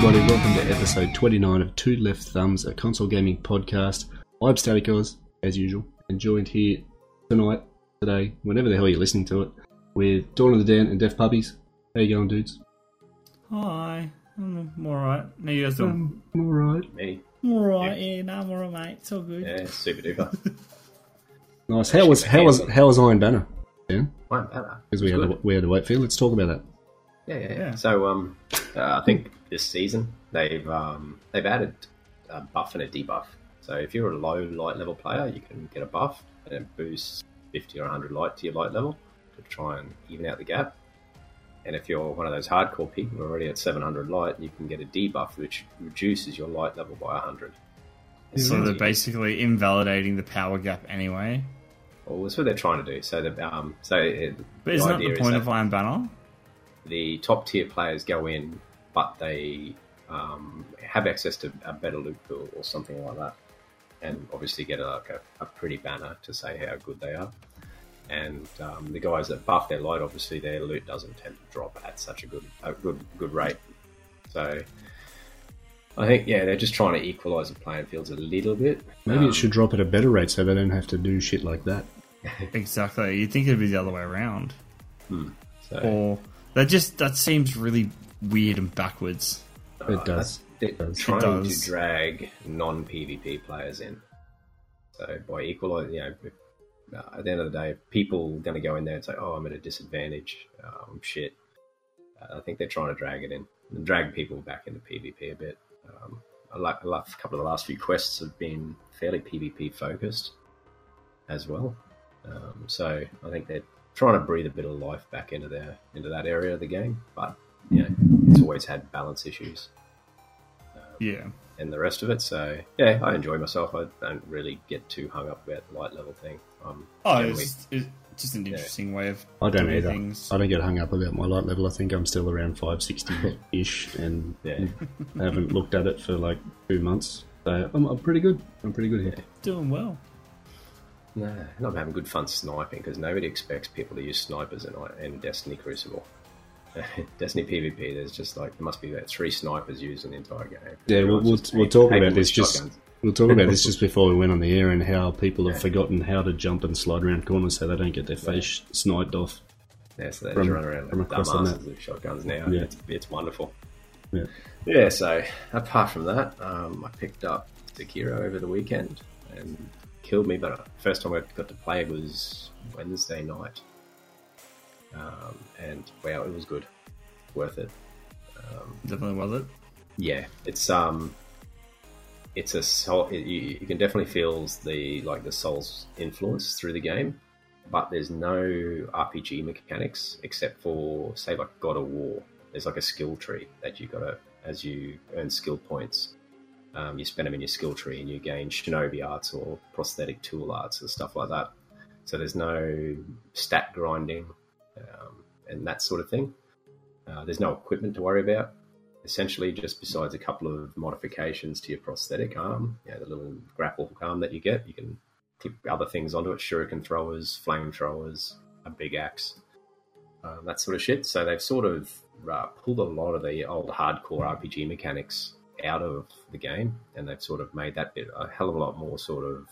Hello, everybody. Welcome to episode 29 of Two Left Thumbs, a console gaming podcast. I'm Static Oz, as usual, and joined here tonight, today, whenever the hell you're listening to it, with Dawn of the Den and Deaf Puppies. How you going, dudes? Hi, I'm alright. How you guys doing? I'm alright. Me. I'm alright, yeah, no, I'm alright, mate. It's all good. Yeah, super duper. Nice. How was how was how was Iron Banner? Yeah, Won't matter. because we had to, we had to wait for you. Let's talk about that. Yeah, yeah, yeah. Yeah. So, um, uh, I think this season they've um they've added a buff and a debuff. So if you're a low light level player, you can get a buff and it boosts 50 or 100 light to your light level to try and even out the gap. And if you're one of those hardcore people who are already at 700 light, you can get a debuff which reduces your light level by 100. So they're basically invalidating the power gap anyway. Well, that's what they're trying to do. So the um, so it, But isn't that the point of Iron Banner? the top tier players go in, but they um, have access to a better loot pool or something like that, and obviously get a, like a, a pretty banner to say how good they are. And um, the guys that buff their light, obviously their loot doesn't tend to drop at such a good a good good rate. So I think yeah, they're just trying to equalise the playing fields a little bit. Maybe Um, it should drop at a better rate so they don't have to do shit like that. Exactly. You'd think it'd be the other way around. So, Or that just that seems really weird and backwards. It does. It does. trying It does. to drag non PvP players in. So by equalising, you know, if, uh, at the end of the day, people are going to go in there and say, "Oh, I'm at a disadvantage. Um, shit." Uh, I think they're trying to drag it in, and drag people back into PvP a bit. Um, I like, I like a couple of the last few quests have been fairly PvP focused as well. Um, so I think they're trying to breathe a bit of life back into their into that area of the game, but you know, it's always had balance issues Yeah. and the rest of it. So yeah, I enjoy myself. I don't really get too hung up about the light level thing. Um, Oh, it's, it's just an interesting way of I don't doing either. things. I don't get hung up about my light level. I think I'm still around 560 ish, and Yeah. I haven't looked at it for like two months. So I'm, I'm pretty good. I'm pretty good here. Doing well. no, and I'm having good fun sniping because nobody expects people to use snipers in, in Destiny Crucible. Destiny PvP, there's just like there must be about three snipers used in the entire game. Yeah, we'll, we'll, we'll talk about this just shotguns. we'll talk about this just before we went on the air and how people have forgotten how to jump and slide around corners so they don't get their face sniped off. Yeah, so they from- just run around like dumbasses with shotguns now. Yeah. It's, it's wonderful. Yeah. Yeah, so apart from that, um, I picked up Sekiro over the weekend and killed me, but first time I got to play it was Wednesday night. Um, and wow, it was good. Worth it. Definitely was it. Yeah, it's um, it's a soul. It, you, you can definitely feel the like the soul's influence through the game, but there's no RPG mechanics except for say like God of War. There's like a skill tree that you got to as you earn skill points. Um, you spend them in your skill tree and you gain shinobi arts or prosthetic tool arts and stuff like that. So there's no stat grinding um, and that sort of thing. Uh, there's no equipment to worry about essentially just besides a couple of modifications to your prosthetic arm, you know, the little grapple hook arm that you get, you can clip other things onto it, shuriken throwers, flame throwers, a big axe, um, that sort of shit. So they've sort of uh, pulled a lot of the old hardcore RPG mechanics out of the game, and they've sort of made that bit a hell of a lot more sort of uh,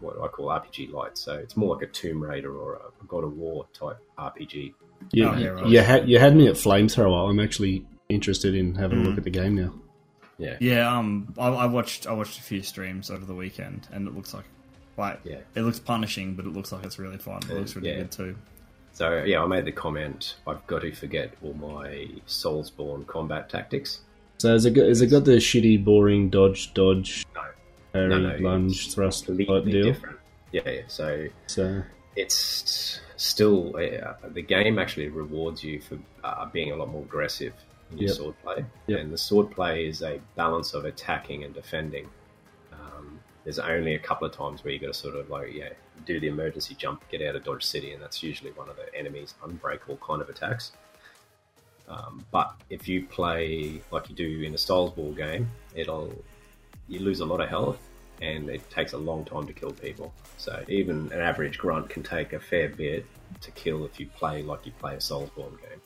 what I call RPG light. So it's more like a Tomb Raider or a God of War type RPG. You, Oh, yeah, right. you, had, you had me at flamethrower. I'm actually interested in having a look at the game now. Yeah, Yeah, um, I, I watched I watched a few streams over the weekend, and it looks like, like, Yeah. it looks punishing, but it looks like it's really fun. It looks really yeah. good too. So yeah, I made the comment. I've got to forget all my Soulsborne combat tactics. So has it got, has it got the shitty, boring dodge, dodge, No, parry, No, no, lunge, thrust type deal? different. Yeah, yeah. So So it's still uh, the game actually rewards you for uh, being a lot more aggressive in your Yep. sword play, Yep. and the sword play is a balance of attacking and defending. Um, there's only a couple of times where you got to sort of like yeah do the emergency jump, get out of Dodge City, and that's usually one of the enemy's unbreakable kind of attacks. Um, but if you play like you do in a Soulsborne game, it'll you lose a lot of health, and it takes a long time to kill people. So even an average grunt can take a fair bit to kill if you play like you play a Soulsborne game.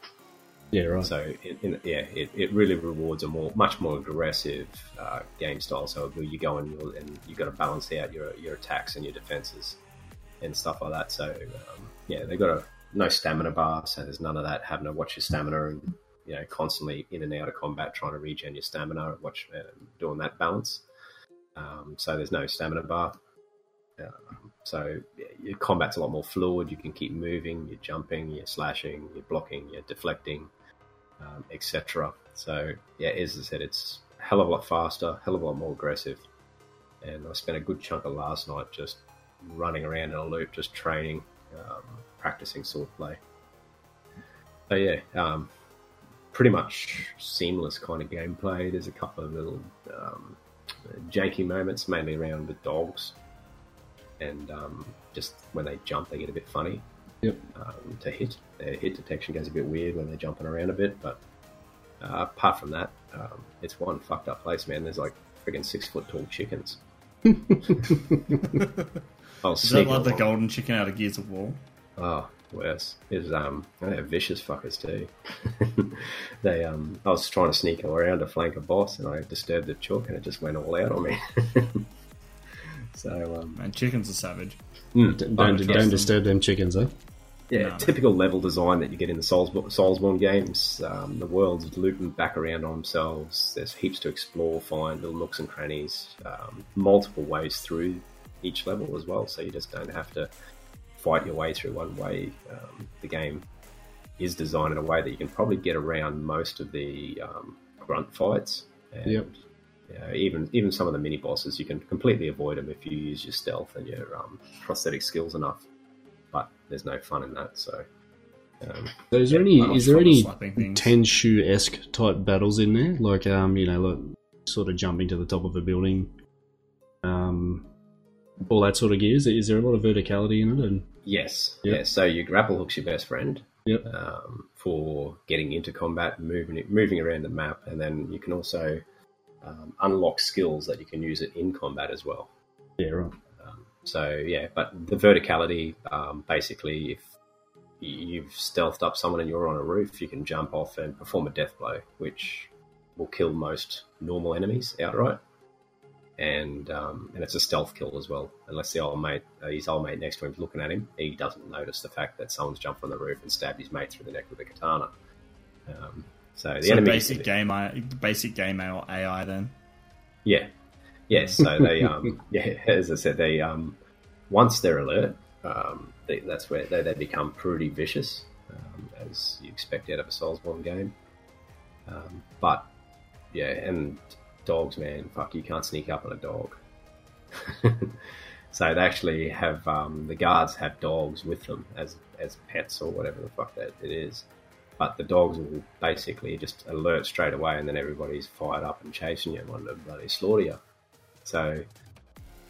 Yeah, right. So, yeah, it, it really rewards a more, much more aggressive uh, game style. So you go in and you've got to balance out your your attacks and your defenses and stuff like that. So, um, yeah, they've got a no stamina bar, so there's none of that having to watch your stamina and you know constantly in and out of combat trying to regen your stamina, watch uh, doing that balance. Um, so there's no stamina bar. Um, so your combat's a lot more fluid. You can keep moving, you're jumping, you're slashing, you're blocking, you're deflecting, um, etc. So yeah, as I said, it's a hell of a lot faster, hell of a lot more aggressive. And I spent a good chunk of last night just running around in a loop, just training, um, practicing sword play. So yeah, um, pretty much seamless kind of gameplay. There's a couple of little um, janky moments, mainly around with dogs, and um, just when they jump, they get a bit funny. Yep. Um, to hit, their hit detection goes a bit weird when they're jumping around a bit, but uh, apart from that, um, it's one fucked up place, man. There's like friggin' six foot tall chickens. I'll Is that sneak like the golden chicken out of Gears of War? Oh, worse. Is um, they're vicious fuckers too. they um, I was trying to sneak around to flank a boss, and I disturbed the chook, and it just went all out on me. so um, Man, chickens are savage. mm, D- I Don't, don't disturb them chickens, eh? Yeah, No. typical level design that you get in the Soulsborne, Soulsborne games. Um, the world's looping back around on themselves. There's heaps to explore, find little nooks and crannies, um, multiple ways through each level as well. So you just don't have to fight your way through one way. Um, the game is designed in a way that you can probably get around most of the um, grunt fights. And, Yep. yeah, even even some of the mini bosses, you can completely avoid them if you use your stealth and your um, prosthetic skills enough. But there's no fun in that. So um, So is there Yeah, any is there any slapping things. Tenchu esque type battles in there? Like um, you know, like sort of jumping to the top of a building, um, all that sort of gear. Is there a lot of verticality in it? And yes, Yep. yes. So your grapple hook's your best friend. Yep. um, for getting into combat, moving moving around the map, and then you can also um, unlock skills that you can use it in combat as well. yeah, right. Um, so yeah, but the verticality, um, basically, if you've stealthed up someone and you're on a roof, you can jump off and perform a death blow, which will kill most normal enemies outright. And um, and it's a stealth kill as well. Unless the old mate, uh, his old mate next to him's looking at him, he doesn't notice the fact that someone's jumped on the roof and stabbed his mate through the neck with a katana. Um, so the So enemy basic game, I, basic game AI then. yeah, yeah. So they, um, yeah, as I said, they um, once they're alert, um, they, that's where they, they become pretty vicious, um, as you expect out of a Soulsborne game. Um, but yeah, and dogs, man, fuck, you can't sneak up on a dog. so they actually have um, the guards have dogs with them as as pets or whatever the fuck that it is. But the dogs will basically just alert straight away, and then everybody's fired up and chasing you and wanting to bloody slaughter you. So,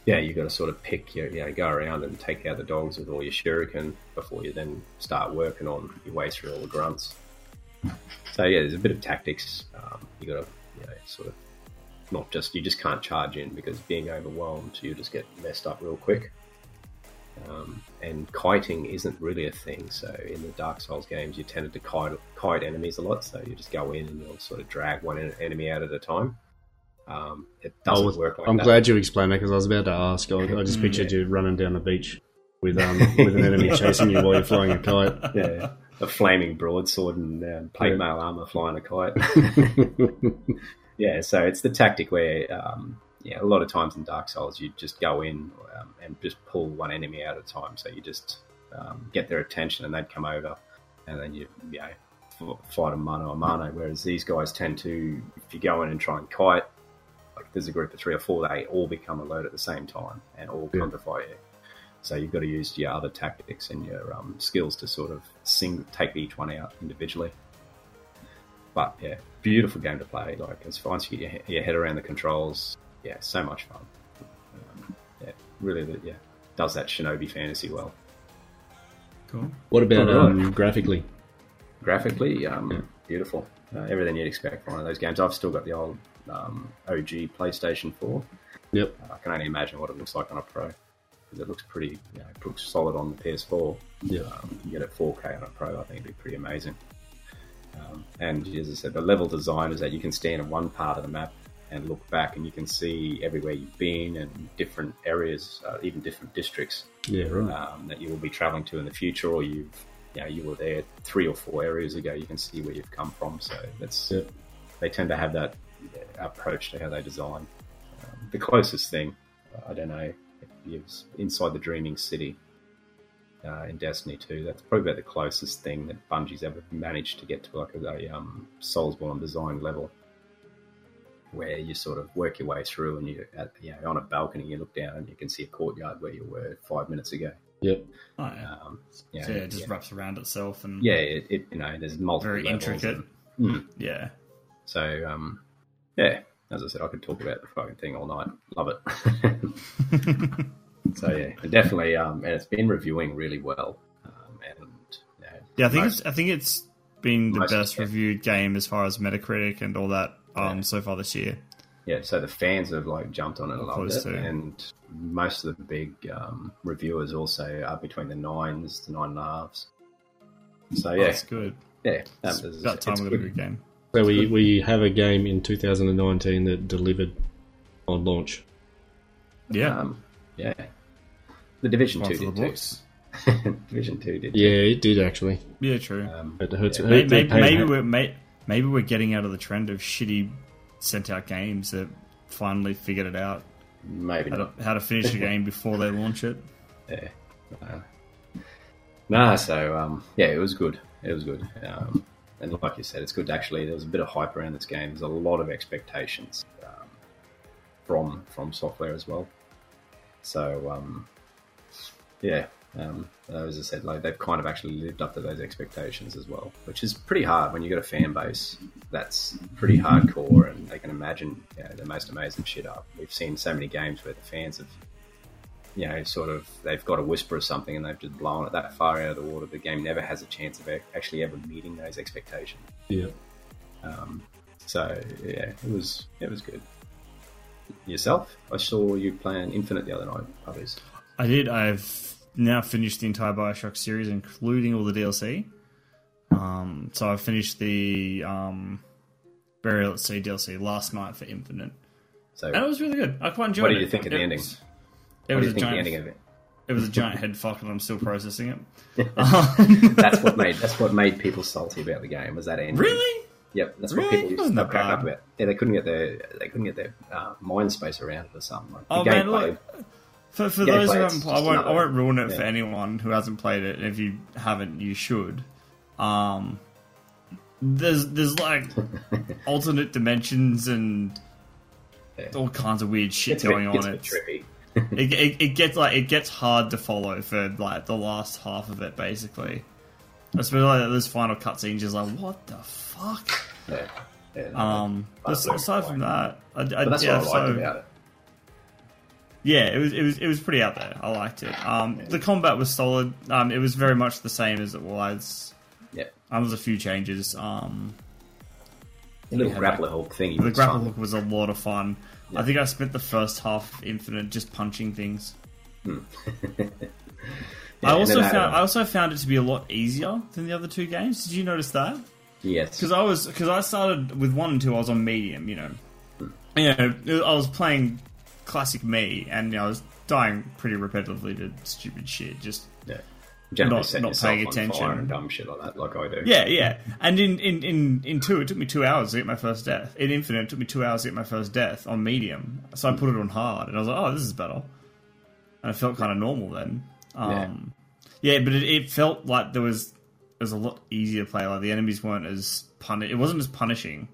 yeah, you've got to sort of pick your, you know, go around and take out the dogs with all your shuriken before you then start working on your way through all the grunts. So yeah, there's a bit of tactics. Um, you got to, you know, sort of not just you just can't charge in because being overwhelmed, you just get messed up real quick. Um, and kiting isn't really a thing. So in the Dark Souls games, you tended to kite, kite enemies a lot. So you just go in and you'll sort of drag one en- enemy out at a time. Um, it doesn't was- work like I'm that. glad you explained that because I was about to ask. I, I just pictured you running down the beach with um with an enemy chasing you while you're flying a kite. yeah, a flaming broadsword and um, plate mail armor flying a kite. yeah, so it's the tactic where, um, yeah, a lot of times in Dark Souls, you just go in um, and just pull one enemy out at a time. So you just um, get their attention and they'd come over, and then you, you know, fight them mano a mano. Whereas these guys tend to, if you go in and try and kite, like there's a group of three or four, they all become alert at the same time and all Yeah. come to fight you. So you've got to use your other tactics and your um, skills to sort of sing, take each one out individually. But yeah, beautiful game to play. Like as once you get your, your head around the controls, yeah, so much fun. Um, yeah, really, yeah, does that shinobi fantasy well. Cool. What about Alright. um, graphically? Graphically, um, Yeah. beautiful. Uh, everything you'd expect from one of those games. I've still got the old um, OG PlayStation 4. Yep. I can only imagine what it looks like on a Pro because it looks pretty, you know, it looks solid on the PS4. Yeah. Um, you get it 4K on a Pro, I think it'd be pretty amazing. Um, and as I said, the level design is that you can stand in one part of the map and look back, and you can see everywhere you've been and different areas, uh, even different districts Yeah, right. um, that you will be traveling to in the future, or you've you know you were there three or four areas ago. You can see where you've come from. So that's Yep. they tend to have that approach to how they design. Um, the closest thing, I don't know, is inside the Dreaming City uh, in Destiny 2. That's probably about the closest thing that Bungie's ever managed to get to like a, a um, Soulsborne design level, where you sort of work your way through and you at, you know on a balcony you look down and you can see a courtyard where you were five minutes ago. Yep. Oh, yeah. Um, you know, so yeah, it just yeah. wraps around itself and Yeah, it, it you know there's multiple very intricate. and- Mm. Yeah. So, um, yeah, as I said, I could talk about the fucking thing all night. Love it. so yeah, definitely, um, and it's been reviewing really well. Um, and you know, Yeah, I think most- it's I think it's been the best reviewed game as far as Metacritic and all that um Yeah. so far this year. yeah. So the fans have like jumped on it and loved it, too. and most of the big um, reviewers also are between the nines to nine and a halves. So yeah, That's good. yeah, um, It's it's- about time it's we got a good. good game. So we, we have a game in 2019 that delivered on launch. Yeah. Um, yeah, the Division Two did too. Division Two did. Yeah, it did actually. Yeah, true. Um, It hurts. it Maybe, maybe, maybe we're may, maybe we're getting out of the trend of shitty sent out games that finally figured it out maybe how to, how to finish a game before they launch it. Yeah. Uh, nah, so um, yeah, it was good. It was good. Um, and like you said, it's good. Actually, there was a bit of hype around this game. There's a lot of expectations um, from FromSoftware as well. So um, yeah, um, as I said, like they've kind of actually lived up to those expectations as well, which is pretty hard when you have got a fan base that's pretty hardcore and they can imagine you know, the most amazing shit up. We've seen so many games where the fans have you know, sort of they've got a whisper of something and they've just blown it that far out of the water. The game never has a chance of actually ever meeting those expectations. Yeah. Um, so yeah, it was it was good. Yourself, I saw you playing Infinite the other night. Others, I did. I've now finished the entire Bioshock series, including all the DLC. Um, so I finished the um, Burial at Sea DLC last night for Infinite, so and it was really good. I quite enjoyed it. What it. did you think of the It ending? was- It what was a the giant. ending of it? It was a giant head fuck, and I'm still processing it. Um, That's what made that's what made people salty about the game was that ending. really? Yep, that's Really? what people used to up about. Yeah, they couldn't get their they couldn't get their uh, mind space around it or something. Like, the Oh man, gameplay- look. For, for those who haven't, played, I won't, I won't ruin it for anyone who hasn't played it. And if you haven't, you should. Um, there's there's like alternate dimensions and Yeah. all kinds of weird shit It's bit- going it's on. bit It's trippy. it, it, it gets like it gets hard to follow for like the last half of it, basically. Especially like those final cutscenes, just like what the fuck. Yeah. yeah Um, aside from that, I, I, but that's yeah, what I liked so- about it. Yeah, it was it was it was pretty out there. I liked it. Um, the combat was solid. Um, it was very much the same as it was. Yeah. Um, there was a few changes. Um, The little grappler hook thing. the was grapple hook was a lot of fun. Yeah. I think I spent the first half of Infinite just punching things. Yeah, I also then it had found I also found it to be a lot easier than the other two games. Did you notice that? yes. Because I was because I started with one and two. I was on medium. You know, you know, I was playing classic me, and you know, I was dying pretty repetitively to stupid shit. Just yeah. Generally not- not paying on attention. and dumb shit like that, like I do. Yeah, yeah. And in, in, in, in two, it took me two hours to get my first death. In Infinite, it took me two hours to get my first death on medium. So I put it on hard, and I was like, oh, this is better. And it felt kind of normal then. Um, yeah. but it, it felt like there was it was a lot easier to play. Like the enemies weren't as punish. It wasn't as punishing.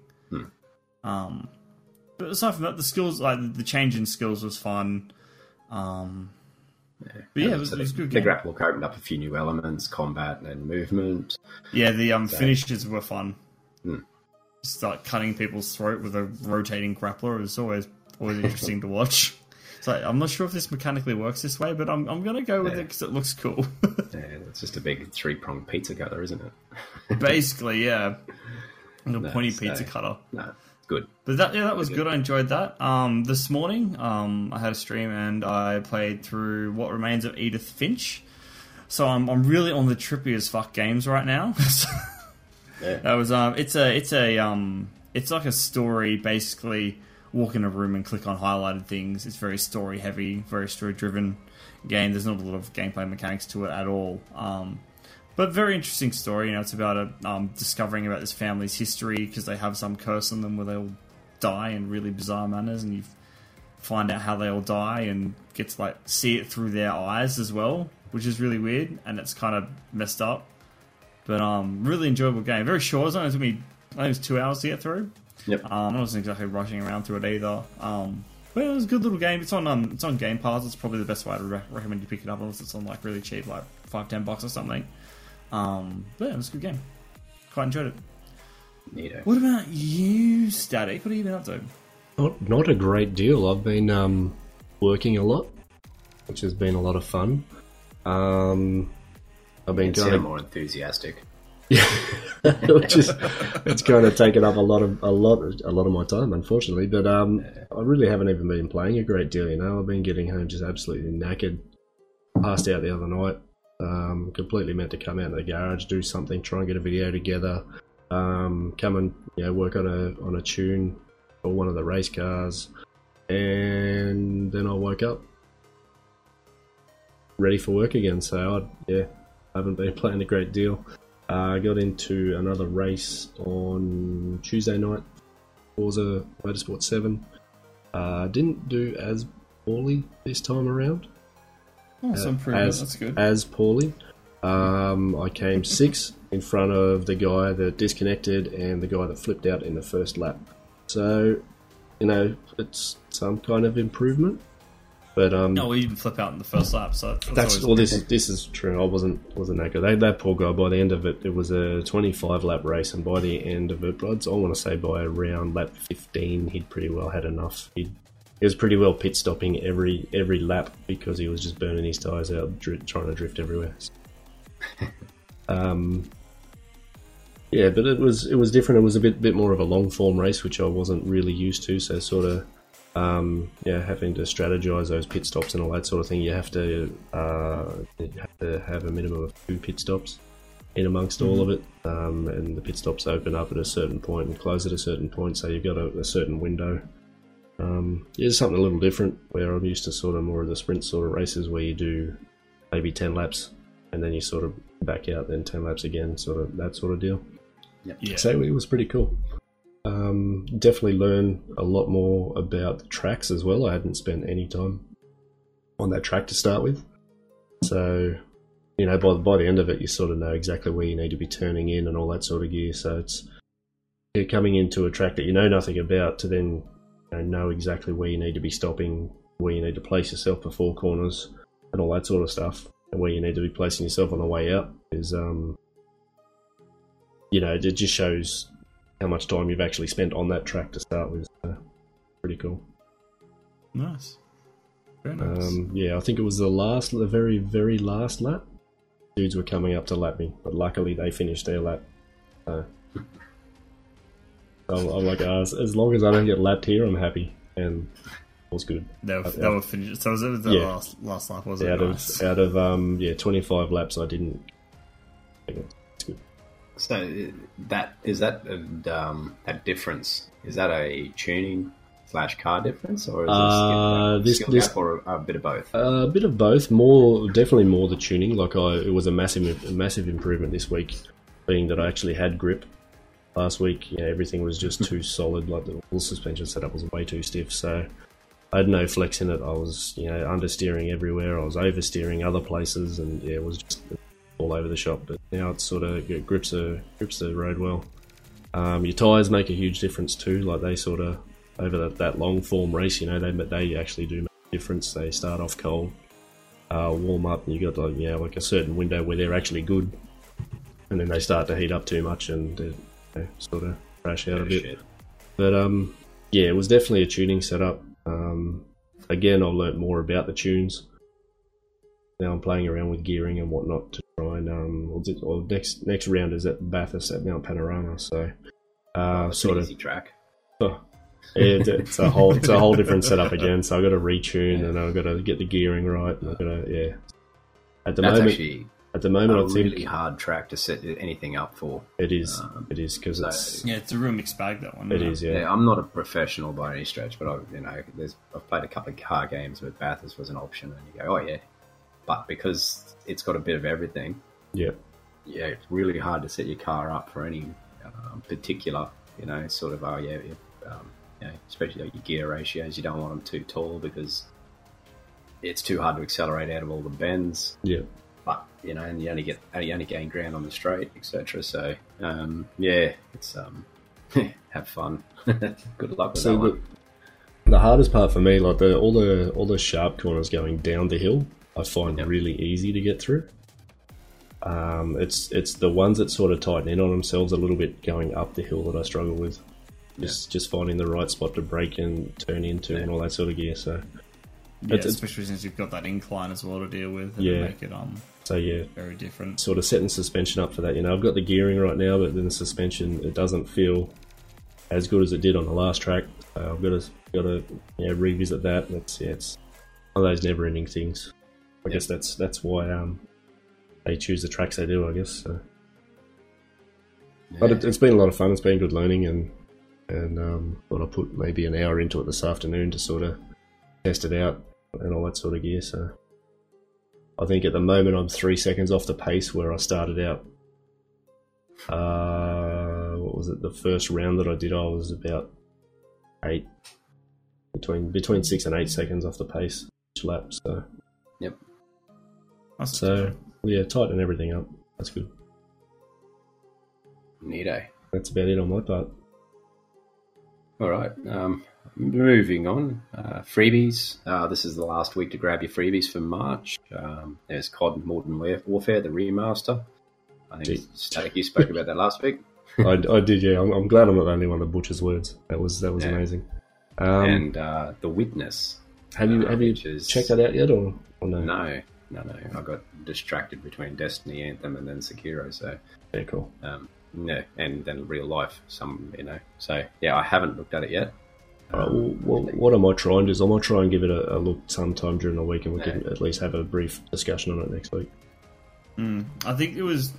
Um, but aside from that, the skills, like the change in skills, was fun. Um, but yeah, it was, So it was good the game. grapple hook opened up a few new elements, combat and movement. Yeah, the um, finishes were fun. Hmm. Just like cutting people's throat with a rotating grappler is always always interesting to watch. So like I'm not sure if this mechanically works this way, but I'm I'm gonna go with it because it looks cool. Yeah, it's just a big three pronged pizza cutter, isn't it? Basically, yeah, a No, pointy so- pizza cutter. No, good. But that yeah, that was good. I enjoyed that. Um, this morning, um, I had a stream and I played through What Remains of Edith Finch. So I'm I'm really on the trippy as fuck games right now. Yeah. That was um. It's a it's a um. It's like a story. Basically, walk in a room and click on highlighted things. It's very story heavy, very story driven game. There's not a lot of gameplay mechanics to it at all. Um, but very interesting story. You know, it's about a, um, discovering about this family's history because they have some curse on them where they all die in really bizarre manners, and you find out how they all die and get to like see it through their eyes as well, which is really weird and it's kind of messed up. But um, really enjoyable game. Very short. It's only took me I think it was two hours to get through. Yep. Um, I wasn't exactly rushing around through it either. Um, but it was a good little game. It's on um, it's on Game Pass. It's probably the best way to re- recommend you pick it up unless it's on like really cheap, like five ten bucks or something. Um, but yeah, it was a good game. Quite enjoyed it. Neato. What about you, Static? What have you been up to? Not, not a great deal. I've been um, working a lot, which has been a lot of fun. Um, I've been You kind of more enthusiastic. which is it's kind of taken up a lot of a lot a lot of my time, unfortunately. But um, I really haven't even been playing a great deal. You know, I've been getting home just absolutely knackered. Passed out the other night. Um, completely meant to come out in the garage, do something, try and get a video together. Um, come and you know work on a on a tune for one of the race cars, and then I woke up ready for work again. So I yeah, haven't been playing a great deal. Uh, I got into another race on Tuesday night, Forza Motorsport 7. Uh, didn't do as poorly this time around. Oh, Uh, as, That's good. As poorly. Um, I came sixth in front of the guy that disconnected and the guy that flipped out in the first lap. So, you know, it's some kind of improvement. But um, No, we didn't flip out in the first lap, so that's, that's well. This is this is true. I wasn't wasn't that good. That, that poor guy. By the end of it, it was a 25 lap race, and by the end of it, I want to say by around lap 15, he'd pretty well had enough. He'd, he was pretty well pit stopping every every lap because he was just burning his tires out, dri- trying to drift everywhere. um, yeah, but it was it was different. It was a bit bit more of a long form race, which I wasn't really used to. So sort of um, yeah, having to strategize those pit stops and all that sort of thing. You have to uh, you have to have a minimum of two pit stops in amongst all of it, um, and the pit stops open up at a certain point and close at a certain point. So you've got a, a certain window. Um, yeah, it's something a little different where I'm used to sort of more of the sprint sort of races where you do maybe ten laps and then you sort of back out, then ten laps again, sort of that sort of deal. yeah. So it was pretty cool. Um, definitely learn a lot more about the tracks as well. I hadn't spent any time on that track to start with, so you know by by the end of it, you sort of know exactly where you need to be turning in and all that sort of gear. So it's yeah, coming into a track that you know nothing about to then you know, know exactly where you need to be stopping, where you need to place yourself before corners, and all that sort of stuff, and where you need to be placing yourself on the way out is um, you know, it just shows how much time you've actually spent on that track to start with. So, pretty cool. Nice. Very nice. Um, yeah, I think it was the last, the very, very last lap. Dudes were coming up to lap me, but luckily they finished their lap. So, I'm, I'm like, uh, as, as long as I don't get lapped here, I'm happy, and it was good. they were, uh, they were finished. So was it the Yeah. last last lap? Was it Out nice? of out of um, yeah, 25 laps, I didn't. It's good. So uh, that is that uh, um, that difference? Is that a tuning slash car difference, or is it Uh, skill, this- skill this- gap, or a, a bit of both? A bit of both. More, definitely more the tuning. Like I, it was a massive, a massive improvement this week, being that I actually had grip. Last week, you know, everything was just too solid. Like the wheel suspension setup was way too stiff, so I had no flex in it. I was, you know, understeering everywhere. I was oversteering other places, and yeah, it was just all over the shop. But now it sort of it grips the grips the road well. Um, your tires make a huge difference too. Like they sort of over that, that long form race, you know, they but they actually do make a difference. They start off cold, uh, warm up, and you got like yeah, like a certain window where they're actually good, and then they start to heat up too much and uh, know, sort of crash out a bit. Shit. But um, yeah, it was definitely a tuning setup. Um, again, I've learnt more about the tunes. Now I'm playing around with gearing and whatnot to try and um, well, next next round is at Bathurst at Mount Panorama, so uh, sort of track. Oh, yeah, it's, a whole it's a whole different setup again. So I've got to retune and I've got to get the gearing right. And I've got to yeah. At the That's moment, actually At the moment, a I think really hard track to set anything up for. it is. um, it is because so- it's. Yeah, it's a real mixed bag that one. It isn't is. Yeah. Yeah. I'm not a professional by any stretch, but I, you know, there's I've played a couple of car games where Bathurst was an option, and you go, oh yeah, but because it's got a bit of everything, Yeah. yeah, it's really hard to set your car up for any um, particular, you know, sort of, oh yeah, yeah, um, you know, especially like your gear ratios, you don't want them too tall because it's too hard to accelerate out of all the bends. Yeah. But you know, and you only get you only gain ground on the straight, etc. So um, yeah, it's um, have fun. Good luck with So that the, one. the hardest part for me, like the all the all the sharp corners going down the hill, I find Yep. really easy to get through. Um, it's it's the ones that sort of tighten in on themselves a little bit going up the hill that I struggle with. Just just finding the right spot to break and turn into and all that sort of gear. So Yeah, It's- it's- especially since you've got that incline as well to deal with and Yeah. make it um so yeah, very different. sort of setting suspension up for that. You know, I've got the gearing right now, but then the suspension it doesn't feel as good as it did on the last track. So I've got to got to you know, revisit that. It's yeah, it's one of those never ending things. I guess that's that's why um they choose the tracks they do. I guess. So. But it, it's been a lot of fun. It's been good learning, and and um, thought I put maybe an hour into it this afternoon to sort of test it out and all that sort of gear. So I think at the moment I'm three seconds off the pace where I started out. Uh, what was it? The first round that I did, I was about eight between between six and eight seconds off the pace each lap. So That's so yeah, tighten everything up. That's good. Neato. That's about it on my part. All right. Um, moving on. Uh, freebies. Uh, this is the last week to grab your freebies for March. Um, there's COD Modern Warfare, the remaster. I think Static, you spoke about that last week. I, I did, yeah. I'm, I'm glad I'm not the only one that butchers words. That was that was Yeah. amazing. Um, and uh, The Witness. have you uh, have you is- checked that out yet, or, or no? No, no, no. I got distracted between Destiny, Anthem, and then Sekiro. So, Yeah, cool. um, no, and then real life. Some, you know. So, yeah, I haven't looked at it yet. All right, well, what, what I might try and do is I might try and give it a, a look sometime during the week, and we can at least have a brief discussion on it next week. Mm, I think it was.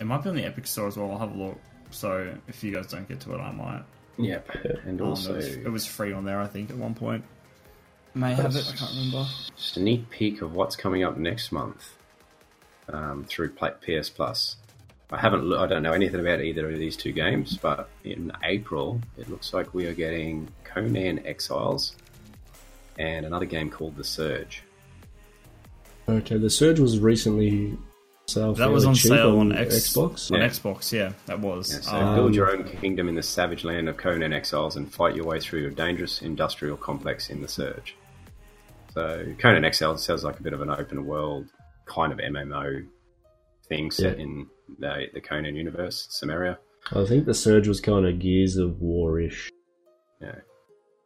It might be on the Epic Store as well. I'll have a look. So if you guys don't get to it, I might. Yep. And Um, also, it, was, it was free on there, I think, at one point. May have it. I can't remember. Just a sneak peek of what's coming up next month um, through Pla- PS Plus. I haven't. Lo- I don't know anything about either of these two games, but in April it looks like we are getting Conan Exiles and another game called The Surge. Okay, the Surge was recently sale That was on cheap sale on X- Xbox. On Yeah. Xbox, yeah, that was. Yeah, so Um, build your own kingdom in the savage land of Conan Exiles and fight your way through a dangerous industrial complex in The Surge. So Conan Exiles sounds like a bit of an open world kind of MMO thing set Yeah. in the, the Conan universe, Cimmeria. I think the Surge was kind of Gears of War-ish. Yeah.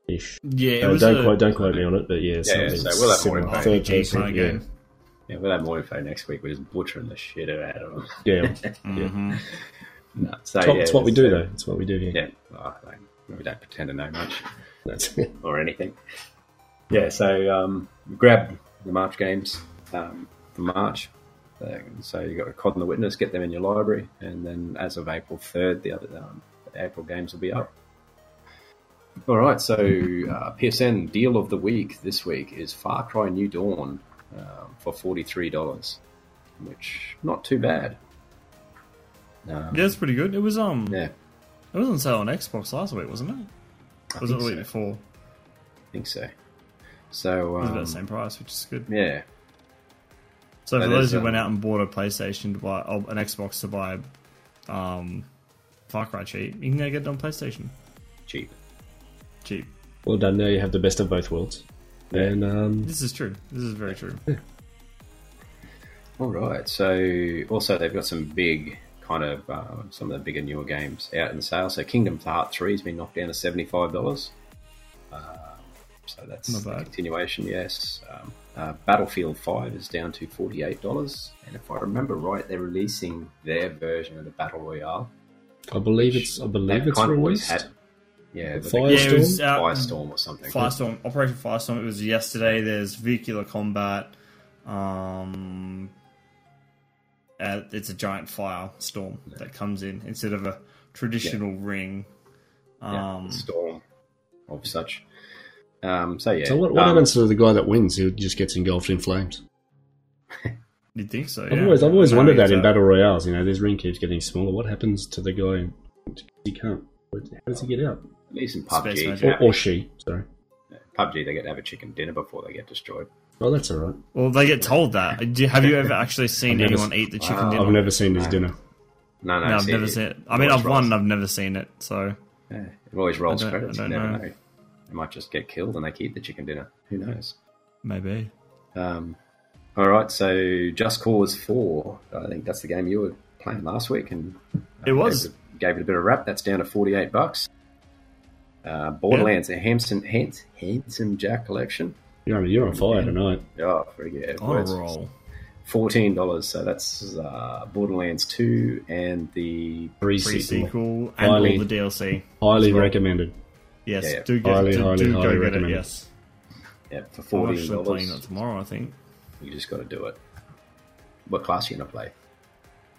Ish. yeah, it Uh, was don't a, quote don't quote me on it, but yeah, yeah, something so we'll have more info. Third person, kind yeah. game. Yeah, we'll have more info next week. We're just butchering the shit out of them. Yeah, Mhm. no, so, it's, what, yeah, it's what we do uh, though. It's what we do here. Yeah, well, like, we don't pretend to know much or anything. Yeah, so um, grab the March games um, for March. So you've got a COD and the Witness, get them in your library, and then as of April third, the other um, the April games will be up. All right, so uh, PSN deal of the week this week is Far Cry New Dawn um, for forty three dollars, which not too bad. Um, Yeah, it's pretty good. It was um, yeah, it was on sale on Xbox last week, wasn't it? I was it the week so. before? I think so. So It was about um, the same price, which is good. yeah, So for those who um, went out and bought a PlayStation to buy oh, an Xbox to buy um, Far Cry cheap, you can go get it on PlayStation cheap. cheap. Well done. Now you have the best of both worlds. And um, This is true. This is very true. All right. So also they've got some big kind of uh, some of the bigger newer games out in sale. So Kingdom Heart Three has been knocked down to seventy five dollars. Uh, so that's Not the bad. continuation. Yes. Um, uh, Battlefield Five is down to forty eight dollars, and if I remember right, they're releasing their version of the Battle Royale. I believe it's I believe That it's kind of always released. had. Yeah, the Firestorm? Yeah, it was out, Firestorm or something. Firestorm, Operation Firestorm. It was yesterday. There's vehicular combat. Um, uh, it's a giant fire storm that comes in instead of a traditional ring. Yeah, Um, storm of such. Um, so yeah. So what, what um, happens to the guy that wins? He just gets engulfed in flames. you'd think so. I've always I've always No, wondered that in battle royales. You know, this ring keeps getting smaller. What happens to the guy? He can't. How does he get out? At least in PUBG. Or, or she? Sorry. PUBG, they get to have a chicken dinner before they get destroyed. Oh, that's all right. Well, they get told that. Have you ever actually seen never anyone s- eat the chicken Wow. dinner? I've never seen his No. dinner. No, no, No, I've see, never seen it. I mean, I've won. rolls- I've never seen it. So Yeah, it always rolls I don't- credits. I You don't never know. know. They might just get killed and they keep the chicken dinner. Who knows? maybe. Um, all right, so Just Cause 4. I think that's the game you were playing last week. and uh, It was. Gave it, gave it a bit of rap. That's down to 48 bucks. Uh, Borderlands, a Handsome, Hans, Handsome Jack collection. You're on, you're on fire tonight. Oh, very good. On a roll. Fourteen dollars. So that's uh, Borderlands Two and the Free Pre-Sequel. sequel and Highly- all the DLC. Highly well. recommended. Yes, Yeah, yeah. do get Highly, do, highly, do highly go get it. Yes, yeah for 40. I'm fourteen actually playing that dollars. tomorrow. I think. You just got to do it. What class are you gonna play?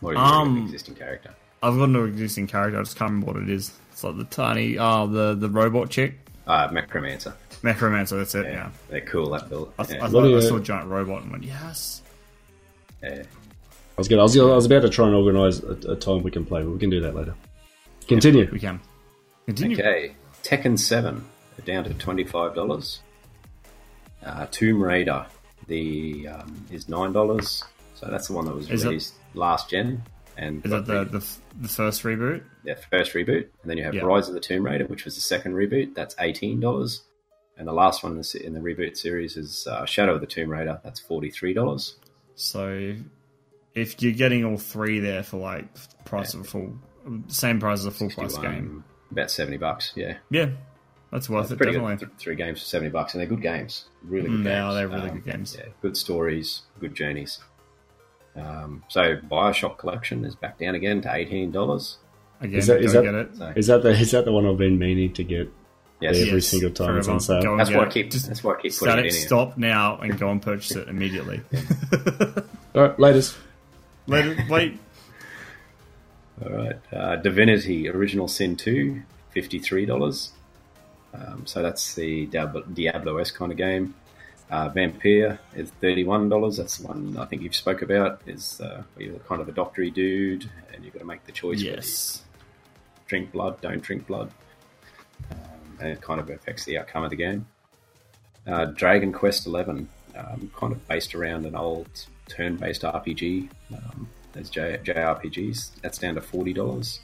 Or are you Um, an existing character? I've got no existing character. I just can't remember what it is. It's like the tiny, oh, the the robot chick, Uh, Mechromancer. Mechromancer. That's it. Yeah, Yeah. they're cool. That build. I, th- yeah. I, thought, you- I saw a giant robot and went, yes. yeah. I was, gonna, I was, gonna- I was about to try and organise a, a time we can play, but we can do that later. Continue. We can continue. Okay, Tekken Seven down to twenty five dollars. Uh, Tomb Raider, the um, is nine dollars. So that's the one that was Is it- released last gen. And Is that the, the the first reboot? yeah, first reboot, and then you have Yeah. Rise of the Tomb Raider, which was the second reboot. That's eighteen dollars, and the last one in the, in the reboot series is uh, Shadow of the Tomb Raider. That's forty three dollars. So if you're getting all three there for like price of a full, same price as a full price game, about seventy bucks. Yeah, yeah, that's worth it. pretty Definitely. good. Th- three games for seventy bucks, and they're good games. Really good Mm, they games. are, they're really good games. Yeah, good stories, good journeys. Um, so Bioshock Collection is back down again to eighteen dollars. Again, Is that- is that- get it. So, Is that the is that the one I've been meaning to get yes, every Yes, single time it's on forever. sale? Go and that's get why I it. keep. Just that's why I keep putting it, it in here. stop now, and go and purchase it immediately. All right, latest. Later, wait. All right, uh, Divinity Original Sin 2, $53. Um, so that's the Diablo, Diablo-esque kind of game. Uh, Vampire is $31. That's the one I think you've spoke about. Is uh, you're kind of a doctory dude, and you've got to make the choice Yes. drink blood, don't drink blood. Um, and it kind of affects the outcome of the game. Uh, Dragon Quest XI, um, kind of based around an old turn-based RPG. Um, there's J- JRPGs. That's down to forty dollars.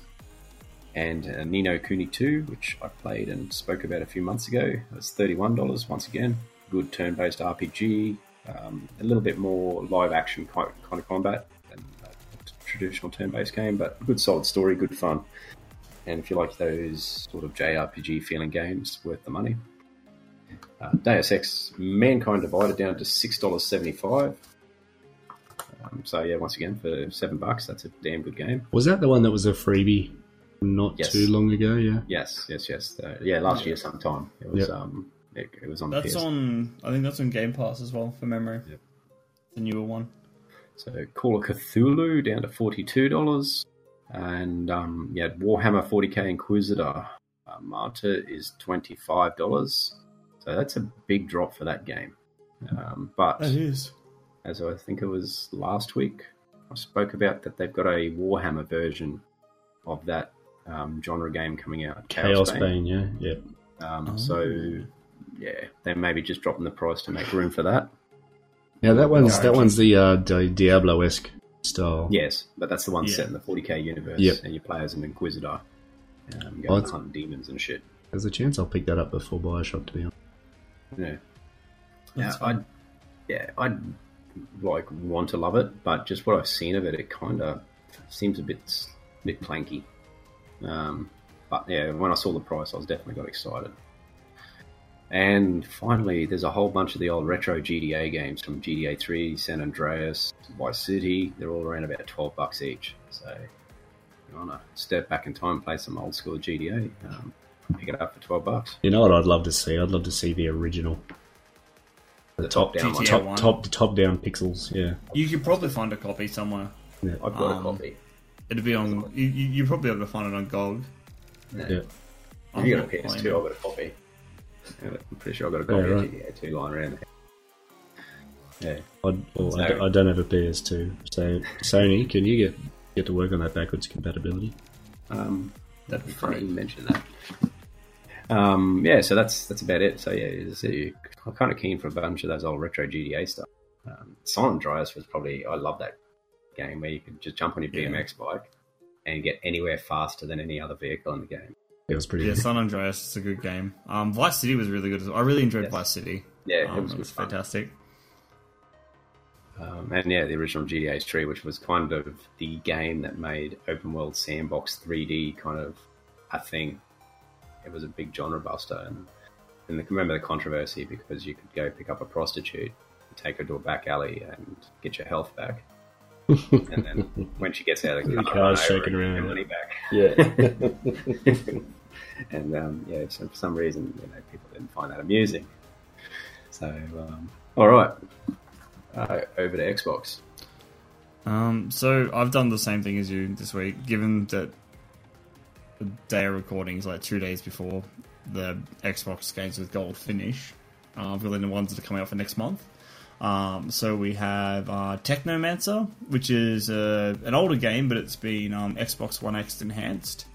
And uh, Ni no Kuni 2, which I played and spoke about a few months ago, that's thirty-one dollars. Once again, good turn-based RPG. Um, a little bit more live-action kind kind of combat than a traditional turn-based game, but good solid story, good fun. And if you like those sort of JRPG feeling games, worth the money. Uh, Deus Ex Mankind Divided down to six dollars seventy five. Um, so yeah, once again for seven bucks, that's a damn good game. Was that the one that was a freebie not Yes. too long ago? Yeah. Yes, yes, yes. Uh, yeah, last year sometime it was. Yep. Um, it, it was on. That's PS. on. I think that's on Game Pass as well, for memory. Yep. The newer one. So Call of Cthulhu down to forty two dollars, and um, yeah, Warhammer forty K Inquisitor uh, Martyr is twenty five dollars. So that's a big drop for that game. Um, but is. As I think it was last week, I spoke about that they've got a Warhammer version of that um, genre game coming out. Chaosbane. Yeah. Yeah. Um, Oh. So yeah, they may be just dropping the price to make room for that. Yeah, that one's Yeah, that one's the uh, Di- Diablo-esque style. Yes, but that's the one Yeah. set in the 40k universe, Yep. and you play as an Inquisitor, um, Oh, going it's- to hunt demons and shit. There's a chance I'll pick that up before Bioshock. To be honest. Yeah, yeah, That's I, yeah, I like want to love it, but just what I've seen of it, it kind of seems a bit bit clanky. Um, but yeah, when I saw the price, I was definitely got excited. And finally, there's a whole bunch of the old retro GTA games from GTA 3, San Andreas, Vice City. They're all around about 12 bucks each. So, you want to step back in time, play some old school GTA, um, pick it up for 12 bucks. You know what I'd love to see? I'd love to see the original, The top down one. Top one. top top down pixels. Yeah. You could probably find a copy somewhere. Yeah. I've got Um, a copy. It'd be on. You, you you're probably able to find it on GOG. Yeah. Yeah. If you got a I'm not playing PS2, it. I've got a copy. I'm pretty sure I've got a copy Yeah, of. GTA 2 lying around. Yeah. I, well, I, So- d- I don't have a PS2, so Sony, can you get get to work on that backwards compatibility? Um, that'd be funny you mentioned that. Um, yeah, so that's that's about it. So yeah, it's, I'm kind of keen for a bunch of those old retro GTA stuff. Um, San Andreas was probably I love that game where you could just jump on your Yeah. BMX bike and get anywhere faster than any other vehicle in the game. It was pretty. Yeah, San Andreas is a good game. Um, Vice City was really good. As well. I really enjoyed Yes. Vice City. Yeah, Um, it was, good fun. fantastic. Um, and yeah, the original GTA 3, which was kind of the game that made open world sandbox 3D kind of a thing. It was a big genre buster, and, and the, remember the controversy because you could go pick up a prostitute, take her to a back alley, and get your health back. and then when she gets out of the The car, car's shaking and around. your money back. Yeah. and um, yeah, so for some reason, you know, people didn't find that amusing. So, um, all right, uh, over to Xbox. Um, so I've done the same thing as you this week, given that the day of recording is like two days before the Xbox games with gold finish. Uh, really the ones that are coming out for next month. Um, so we have uh, Technomancer, which is uh, an older game, but it's been um, Xbox One X enhanced.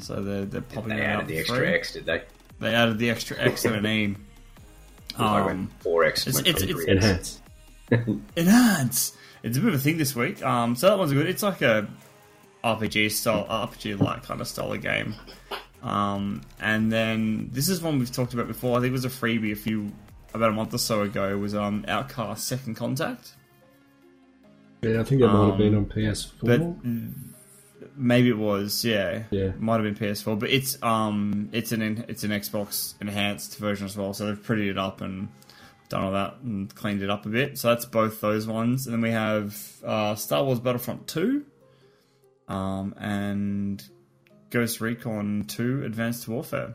So they're, they're popping They it out added the for extra free. X, did they? They added the extra X and the name. Um, went four X. it's- went it's- from it's- three X. Enhance. Enhance. It's a bit of a thing this week. Um, so that one's good. It's like a RPG style, RPG like kind of style of game. Um, and then this is one we've talked about before. I think it was a freebie a few about a month or so ago. Was um Outcast Second Contact, Yeah, I think that might have Um, been on PS4. but maybe it was yeah Yeah. might have been PS4. But it's um it's an it's an Xbox enhanced version as well. So they've prettied it up and done all that and cleaned it up a bit. So that's both those ones. And then we have uh, Star Wars Battlefront 2 um, and Ghost Recon 2 Advanced Warfighter.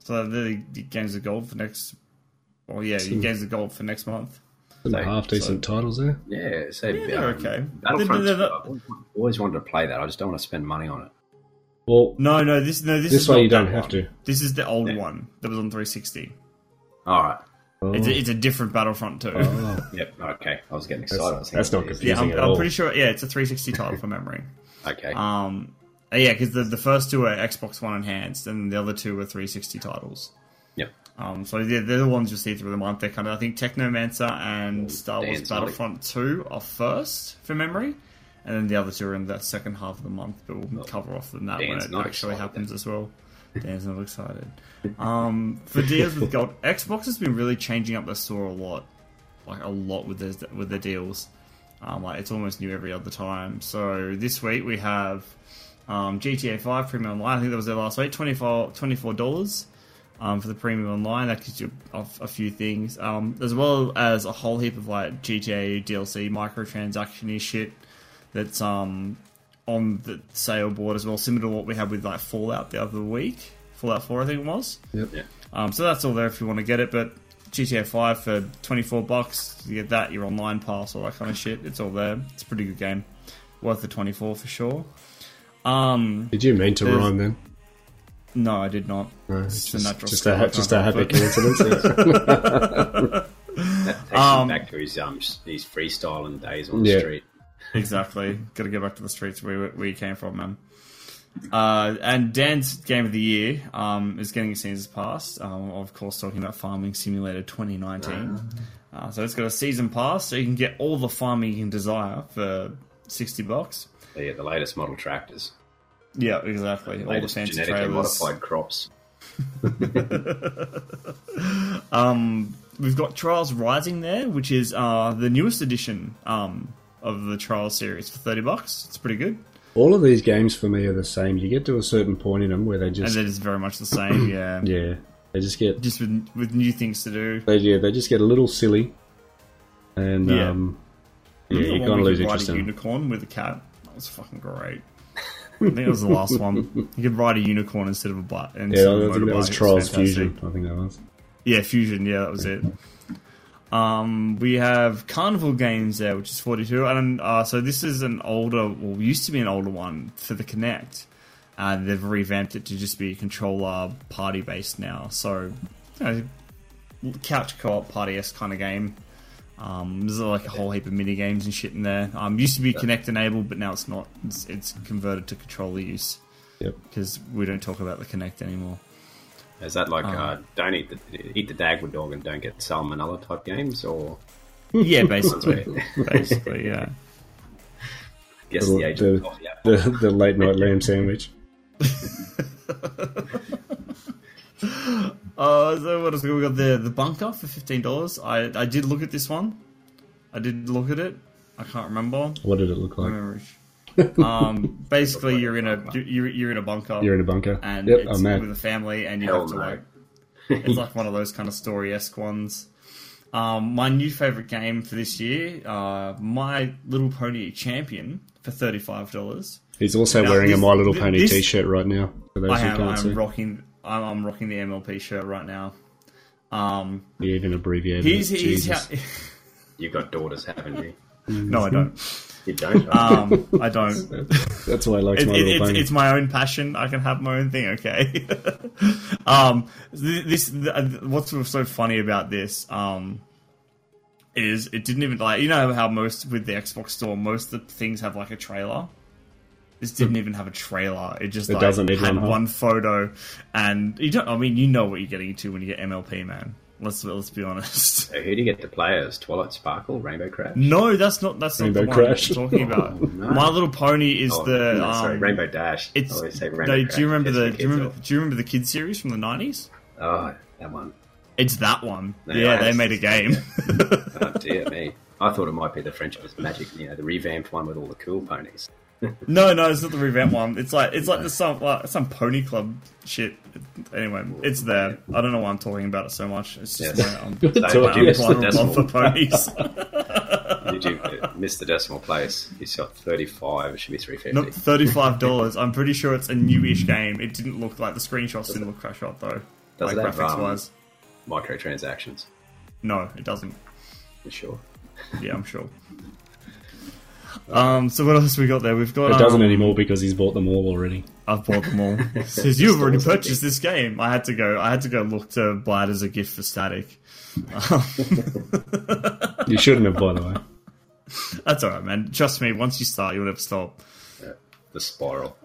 So the, the games of gold for next. Well, yeah, the games of gold for next month. Some So- half decent titles there. Yeah, so Yeah, they're um, okay. Battlefront. They're- they're- I've always- always wanted to play that. I just don't want to spend money on it. Well, No, no, this no this, This is way you don't have one. to. This is the old Yeah. one that was on 360. All right. Oh, It's, a, it's a different Battlefront 2. oh, Yep. Okay. I was getting excited. I was that's thinking, not geez, Yeah, I'm, Using it I'm all. pretty sure. Yeah, it's a 360 title from memory. Okay. Um, uh, yeah, because the the first two are Xbox One enhanced, and the other two are 360 titles. yep. Um, so they're, they're the ones you'll see through the month. They're kind of, I think, Technomancer and Star Wars Dan's Ollie. Battlefront 2 are first for memory, and then the other two are in the second half of the month. But we'll cover off on that when it actually happens then. as well. Dan's not excited. Um, for deals with gold, Xbox has been really changing up their store a lot, like a lot with their with their deals. Um, like it's almost new every other time. So this week we have um, GTA 5 Premium Online. I think that was their last week. 24 dollars um, for the Premium Online. That gives you a, a few things, um, as well as a whole heap of like GTA DLC microtransaction shit that's um on the sale board as well, similar to what we had with like Fallout the other week. Fallout 4, I think it was. Yep. Yeah. Um, so that's all there if you want to get it. But GTA 5 for 24 bucks, you get that, your online pass, all that kind of shit. It's all there. It's a pretty good game. Worth the 24 for sure. Um, Did you mean to There's- rhyme then? no, I did not. No, It's it's a just, natural just, skill, a, I ha- just a happy help coincidence. That takes Um, him back to his um his freestyling days on Yeah. the street. Exactly. Got to get back to the streets where you came from, man. Uh, and Dan's game of the year um, is getting a seasons pass. Um, of course, talking about Farming Simulator 2019. Uh, so it's got a season pass, so you can get all the farming you can desire for 60 bucks. Yeah, the latest model tractors, Yeah, exactly. All the fancy genetically trailers. modified crops. Um, we've got Trials Rising there, which is uh, the newest edition um, of the trial series for 30 bucks. It's pretty good. All of these games for me are the same. You get to a certain point in them where they And just it is very much the same, yeah. yeah they just get Just with, with new things to do. they yeah they just get a little silly, and Yeah. um, yeah you kind of lose ride interest a in. them. unicorn with a cat. That was fucking great. I think it was the last one. You could ride a unicorn instead of a bike. Yeah, I think that was Trials Fusion. I think that was. Yeah, Fusion. Yeah, that was it. Um, we have Carnival Games there, which is 42. And uh, so this is an older, well, used to be an older one for the Kinect. Uh, they've revamped it to just be a controller party based now. So, you know, couch co op party esque kind of game. Um, there's like a whole heap of mini games and shit in there. Um, used to be Kinect enabled, but now it's not. It's, it's converted to controller use Yep. because we don't talk about the Kinect anymore. Is that like Um, uh, don't eat the eat the Dagwood dog and don't get salmonella type games, or Yeah, basically, basically, yeah. guess The- the age the- of coffee? The, the late night lamb sandwich. Uh, so what else we got? We got the the bunker for fifteen dollars. I I did look at this one. I did look at it. I can't remember. What did it look like? Remember. um, basically, you're in a you're, you're in a bunker, You're in a bunker. and yep, it's I'm with a family, and you Hell have to no. like it's like one of those kind of story esque ones. Um, my new favorite game for this year, uh, My Little Pony Champion for thirty five dollars. He's also Now, wearing this- a My Little Pony this- t-shirt right now. For those I who am can't see, I'm rocking I'm, I'm rocking the MLP shirt right now. Um, he even abbreviated. he's it. he's Jesus. how, You've got daughters, haven't you? no, I don't. You don't. Um, I don't. That's why I like It, My it, Little it's, it's my own passion. I can have my own thing. Okay. um, th- this th- uh, what's so funny about this um, is it didn't even like you know how most with the Xbox store most of the things have like a trailer. This didn't even have a trailer. It just It like, doesn't need had one, one photo, and you don't. I mean, you know what you're getting into when you get MLP, man. Let's let's be honest. So who do you get to play as? Twilight Sparkle, Rainbow Crash? No, that's not that's not Rainbow the one Crash. I'm talking about. no. My Little Pony is Oh, the no, sorry, um, Rainbow Dash. It's I always say Rainbow no, Crash. do you remember the the do you kids remember do you remember the kids series from the nineties? Oh, that one. It's that one. No, yeah, they made a game. Oh dear me. I thought it might be the French Magic, you know, the revamped one with all the cool ponies. No, no, it's not the revamp one. It's like it's like the some like some pony club shit. Anyway, it's there. I don't know why I'm talking about it so much. It's just Yes. my, I'm, So, Talk- did you miss my the love decimal? for ponies. Did you uh, miss the decimal place? You got 35, it should be 350. Not thirty five dollars. I'm pretty sure it's a newish game. It didn't look like the screenshots didn't look crash hot though. Does like it have, graphics um, wise, Microtransactions, no, it doesn't. for sure. Yeah, I'm sure. Um, so what else we got there? We've got. it doesn't um, anymore because he's bought them all already. I've bought them all. It says you've already purchased this game. I had to go. I had to go look to buy it as a gift for Static. You shouldn't have, by the way. That's all right, man. Trust me. Once you start, you'll never stop. The Spiral.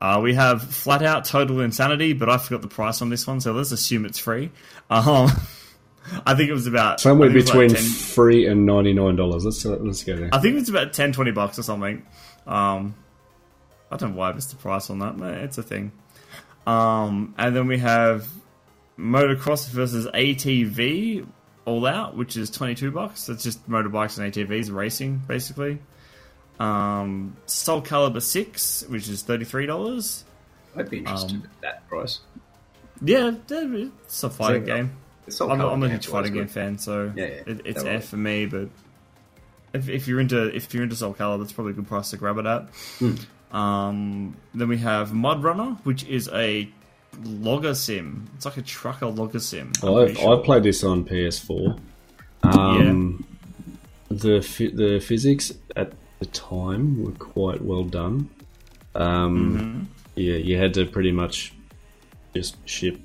Uh, we have flat out total insanity, but I forgot the price on this one, so let's assume it's free. Um, I think it was about Somewhere I think it was between like 10 free and ninety nine dollars. Let's let's go there. I think it's about 10, 20 bucks or something. Um, I don't know why I missed the price on that, but it's a thing. Um, and then we have motocross versus ATV all out, which is 22 bucks. That's just motorbikes and ATVs racing, basically. Um, Soul Calibur 6, which is $33. I'd be interested Um, at that price. Yeah, it's a fighting So, game. I'm, colour I'm a huge fighting game fan, so Yeah, yeah, it, it's F for me. But if, if you're into if you're into Soul Calibur, that's probably a good price to grab it at. Hmm. Um, then we have Mud Runner, which is a logger sim. It's like a trucker logger sim. I'm I've, sure. I've played this on PS4. Um, The phy- the physics at the time were quite well done. Um, Yeah, you had to pretty much just ship,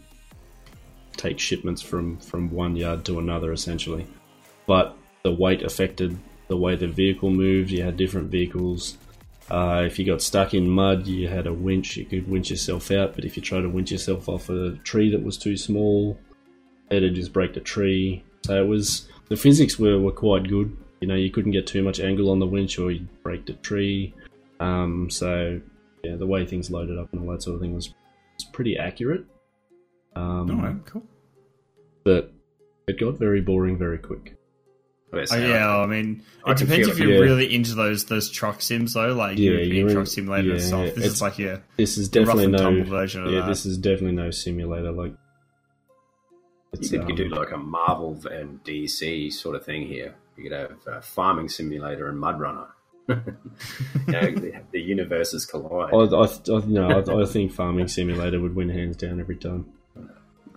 take shipments from from one yard to another, essentially. But the weight affected the way the vehicle moved. You had different vehicles. Uh, if you got stuck in mud, you had a winch. You could winch yourself out. But if you tried to winch yourself off a tree that was too small, it'd just break the tree. So it was the physics were, were quite good. You know, you couldn't get too much angle on the winch or you'd break the tree. Um, so yeah, the way things loaded up and all that sort of thing was, was pretty accurate. Um, All right, cool. But it got very boring very quick. Yes, Oh, yeah, I mean, I it can depends if you're Yeah. really into those those truck sims though, like Yeah, European you're in- Truck Simulator and yeah, stuff. This it's- is like yeah, This is The rough definitely and no version of yeah. that. This is definitely no simulator. Like You it's, could, um, you could do like a Marvel and DC sort of thing here. You could have a farming simulator and Mud Runner. you know, the, the universes collide. I, I, I, no, I, I think farming simulator would win hands down every time.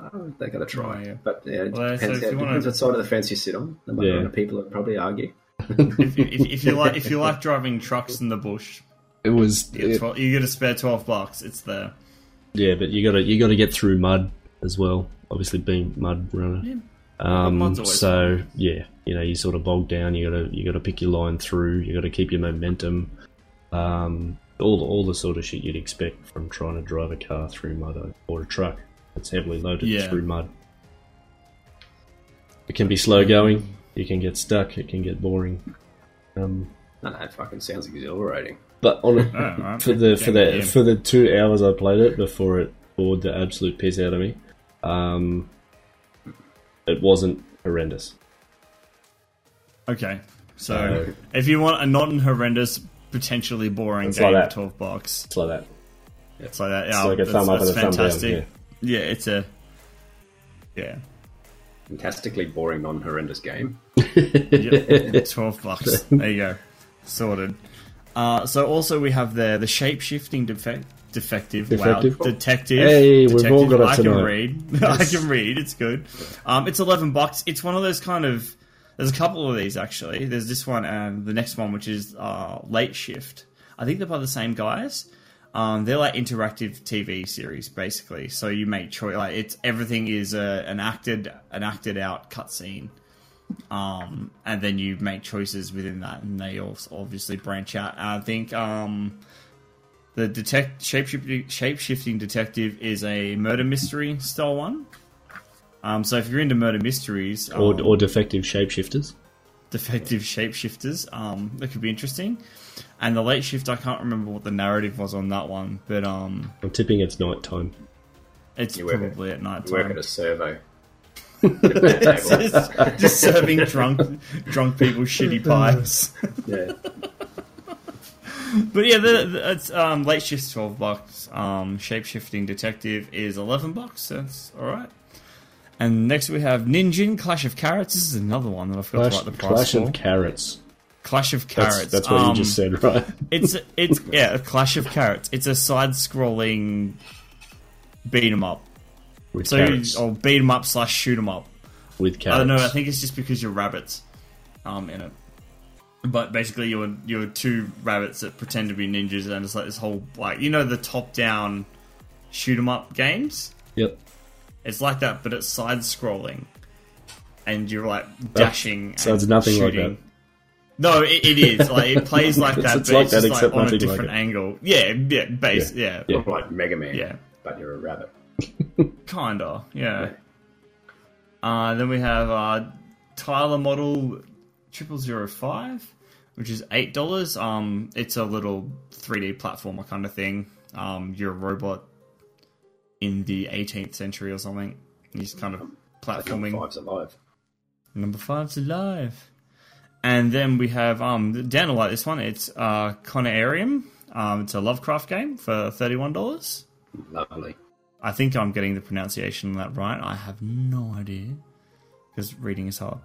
Uh, oh, they got to try. Oh, yeah. But yeah, it Well, so depends, if how- you wanna- depends what side of the fence you sit on. The Yeah. yeah. people would probably argue. if, you, if, if you like if you like driving trucks in the bush, It was you get, 12, you get a spare twelve bucks. It's there. yeah, but you gotta you gotta get through mud as well. Obviously, being mud runner. Yeah. Um, Mud's always so yeah, you know, you sort of bog down. You gotta you gotta pick your line through. You gotta keep your momentum. Um, all all the sort of shit you'd expect from trying to drive a car through mud or a truck that's heavily loaded Yeah. through mud. It can be slow going. You can get stuck. It can get boring. Um, No, no, it fucking sounds exhilarating. but on Oh, for the for the yeah. for the two hours I played it before it bored the absolute piss out of me, um, it wasn't horrendous. Okay, so Uh, if you want a non horrendous, potentially boring game like for that. twelve bucks, It's like that. it's like that. It's Yeah, like a that's, thumb up and a thumb down. fantastic. Yeah. Yeah, it's a yeah. Fantastically boring, non horrendous game. Yep. 12 bucks. There you go. Sorted. Uh, so also we have there the shape shifting defect, defective, Defective? wow detective. Hey, we've all detective. got it I can tonight. read. I can read. It's good. Um, it's eleven bucks. It's one of those kind of. There's a couple of these actually. There's this one and the next one, which is uh, late shift. I think they're by the same guys. Um, they're like interactive TV series basically. So you make choice. Like it's everything is a, an acted an acted out cutscene um, and then you make choices within that, and they also obviously branch out. I think um, the detect shapeshifting shapeshifting detective is a murder mystery style one. Um, so if you're into murder mysteries Or, um, or defective shapeshifters. defective shapeshifters, um, that could be interesting. And the late shift, I can't remember what the narrative was on that one, but um, I'm tipping it's night time. it's You work at- probably at night You work time. at a servo. just, just serving drunk drunk people shitty pies. yeah. But yeah, the, the, it's um, late shift's twelve bucks. Um, shape shifting detective is eleven bucks. That's all right. And next we have Ninjin Clash of Carrots. This is another one that I forgot Clash, to write the price Clash for. of Carrots. Clash of Carrots. that's what Um, you just said, right? It's it's yeah, Clash of Carrots. It's a side-scrolling beat 'em up. With So you, or beat 'em up slash shoot 'em up. with carrots. I don't know. I think it's just because you're rabbits, um, in it. But basically, you're you're two rabbits that pretend to be ninjas, and it's like this whole like you know the top down shoot 'em up games. Yep. It's like that, but it's side scrolling, and you're like dashing. sounds and nothing like shooting. No, it, it is like it plays like that, It's but like it's that, just like on a nothing like different angle. Yeah, yeah, base, yeah, Yeah. Look like Mega Man. Yeah. But you're a rabbit. kinda, yeah. Uh, then we have uh, Tyler Model Triple Zero Five, which is eight dollars. Um, it's a little 3D platformer kind of thing. Um, you're a robot in the 18th century or something. He's kind of platforming. Number five's alive. Number five's alive. And then we have um Dan will like this one. It's uh Conarium. Um it's a Lovecraft game for thirty one dollars. Lovely. I think I'm getting the pronunciation of that right. I have no idea. Because reading is hard.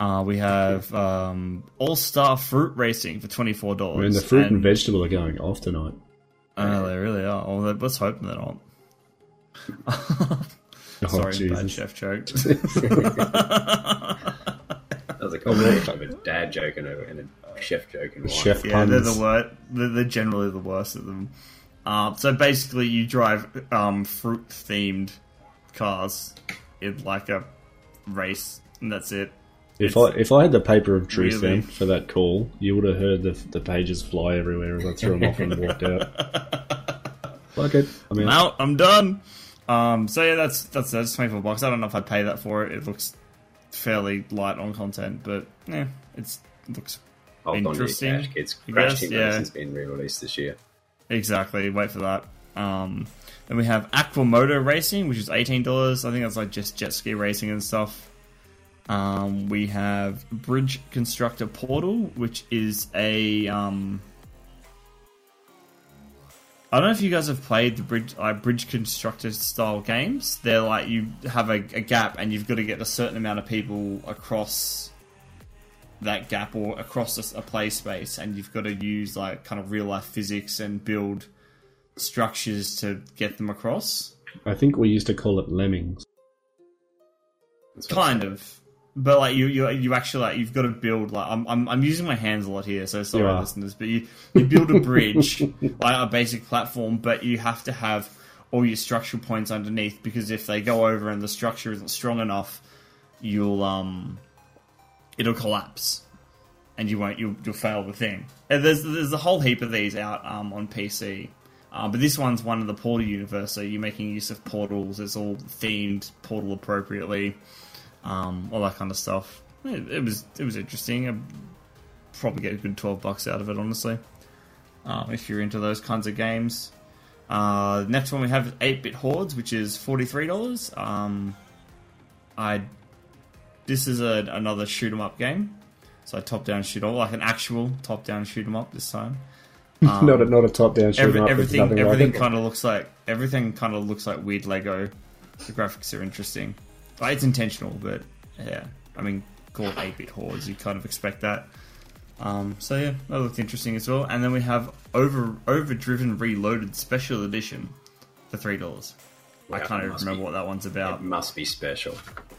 Uh, we have um, All Star Fruit Racing for twenty four dollars. I mean, the fruit and, vegetable are going off tonight. Oh, they really are. Oh, let's hope they're not. Oh, Sorry, bad chef joke. That was a combination of a dad joke and a, and a chef joke in one. Chef Yeah, puns. they're the worst. They're, they're generally the worst of them. Uh, so basically, you drive um, fruit themed cars in like a race, and that's it. If I if I had the paper of truth Really? then for that call, you would have heard the the pages fly everywhere as I threw them off and walked out. Like it. I mean, I'm out. I'm done. Um, so yeah, that's that's that's twenty four bucks. I don't know if I'd pay that for it. It looks fairly light on content, but yeah, it's it looks Hold on Interesting, Cash Kids Crash Team yeah. has been re-released this year. Exactly. Wait for that. Um, then we have Aquamoto Racing, which is eighteen dollars. I think that's like just jet ski racing and stuff. Um, we have Bridge Constructor Portal, which is a um, I don't know if you guys have played the bridge like bridge constructor style games. They're like you have a, a gap and you've got to get a certain amount of people across that gap or across a play space, and you've got to use like kind of real life physics and build structures to get them across. I think we used to call it lemmings. That's what I'm kind of. But like you, you, you actually like you've got to build like I'm, I'm, I'm using my hands a lot here, so sorry are. listeners. But you, you build a bridge, like a basic platform, but you have to have all your structural points underneath because if they go over and the structure isn't strong enough, you'll um, it'll collapse, and you won't you'll, you'll fail the thing. And there's there's a whole heap of these out um on PC. Uh, but this one's one of the Portal universe, so you're making use of portals. It's all themed Portal appropriately um, all that kind of stuff. It, it was it was interesting. I'd probably get a good twelve bucks out of it, honestly. Um, if you're into those kinds of games. Uh, next one we have Eight Bit Hordes, which is forty three dollars. Um, I this is a, another shoot 'em up game, so top down shoot 'em like an actual top down shoot 'em up this time. Um, not a not a top down shoot Every, 'em up. everything everything kind of looks like everything kind of looks like weird Lego. The graphics are interesting. Like, it's intentional, but yeah, I mean, called eight bit hordes, you kind of expect that. Um, so yeah, that looked interesting as well. And then we have over overdriven reloaded special edition for three dollars. I can't even remember be- what that one's about. It must be special.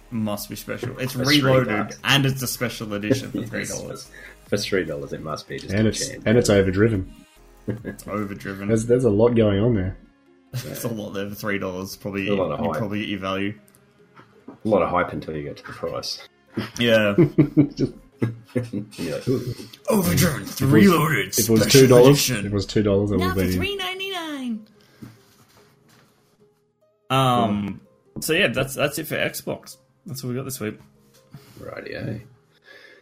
Must be special. It's For reloaded and it's a special edition for three dollars. For three dollars, it must be just and it's chance. and it's overdriven. It's overdriven. There's there's a lot going on there. There's a lot there for three dollars. Probably A lot of you hype. probably get your value. A lot of hype until you get to the price. Yeah. Just- You're like, "Ooh." Overdriven, reloaded. if it was two dollars, it was two dollars, it now for three ninety nine. Um. So yeah, that's that's it for Xbox. That's what we got this week. Rightio.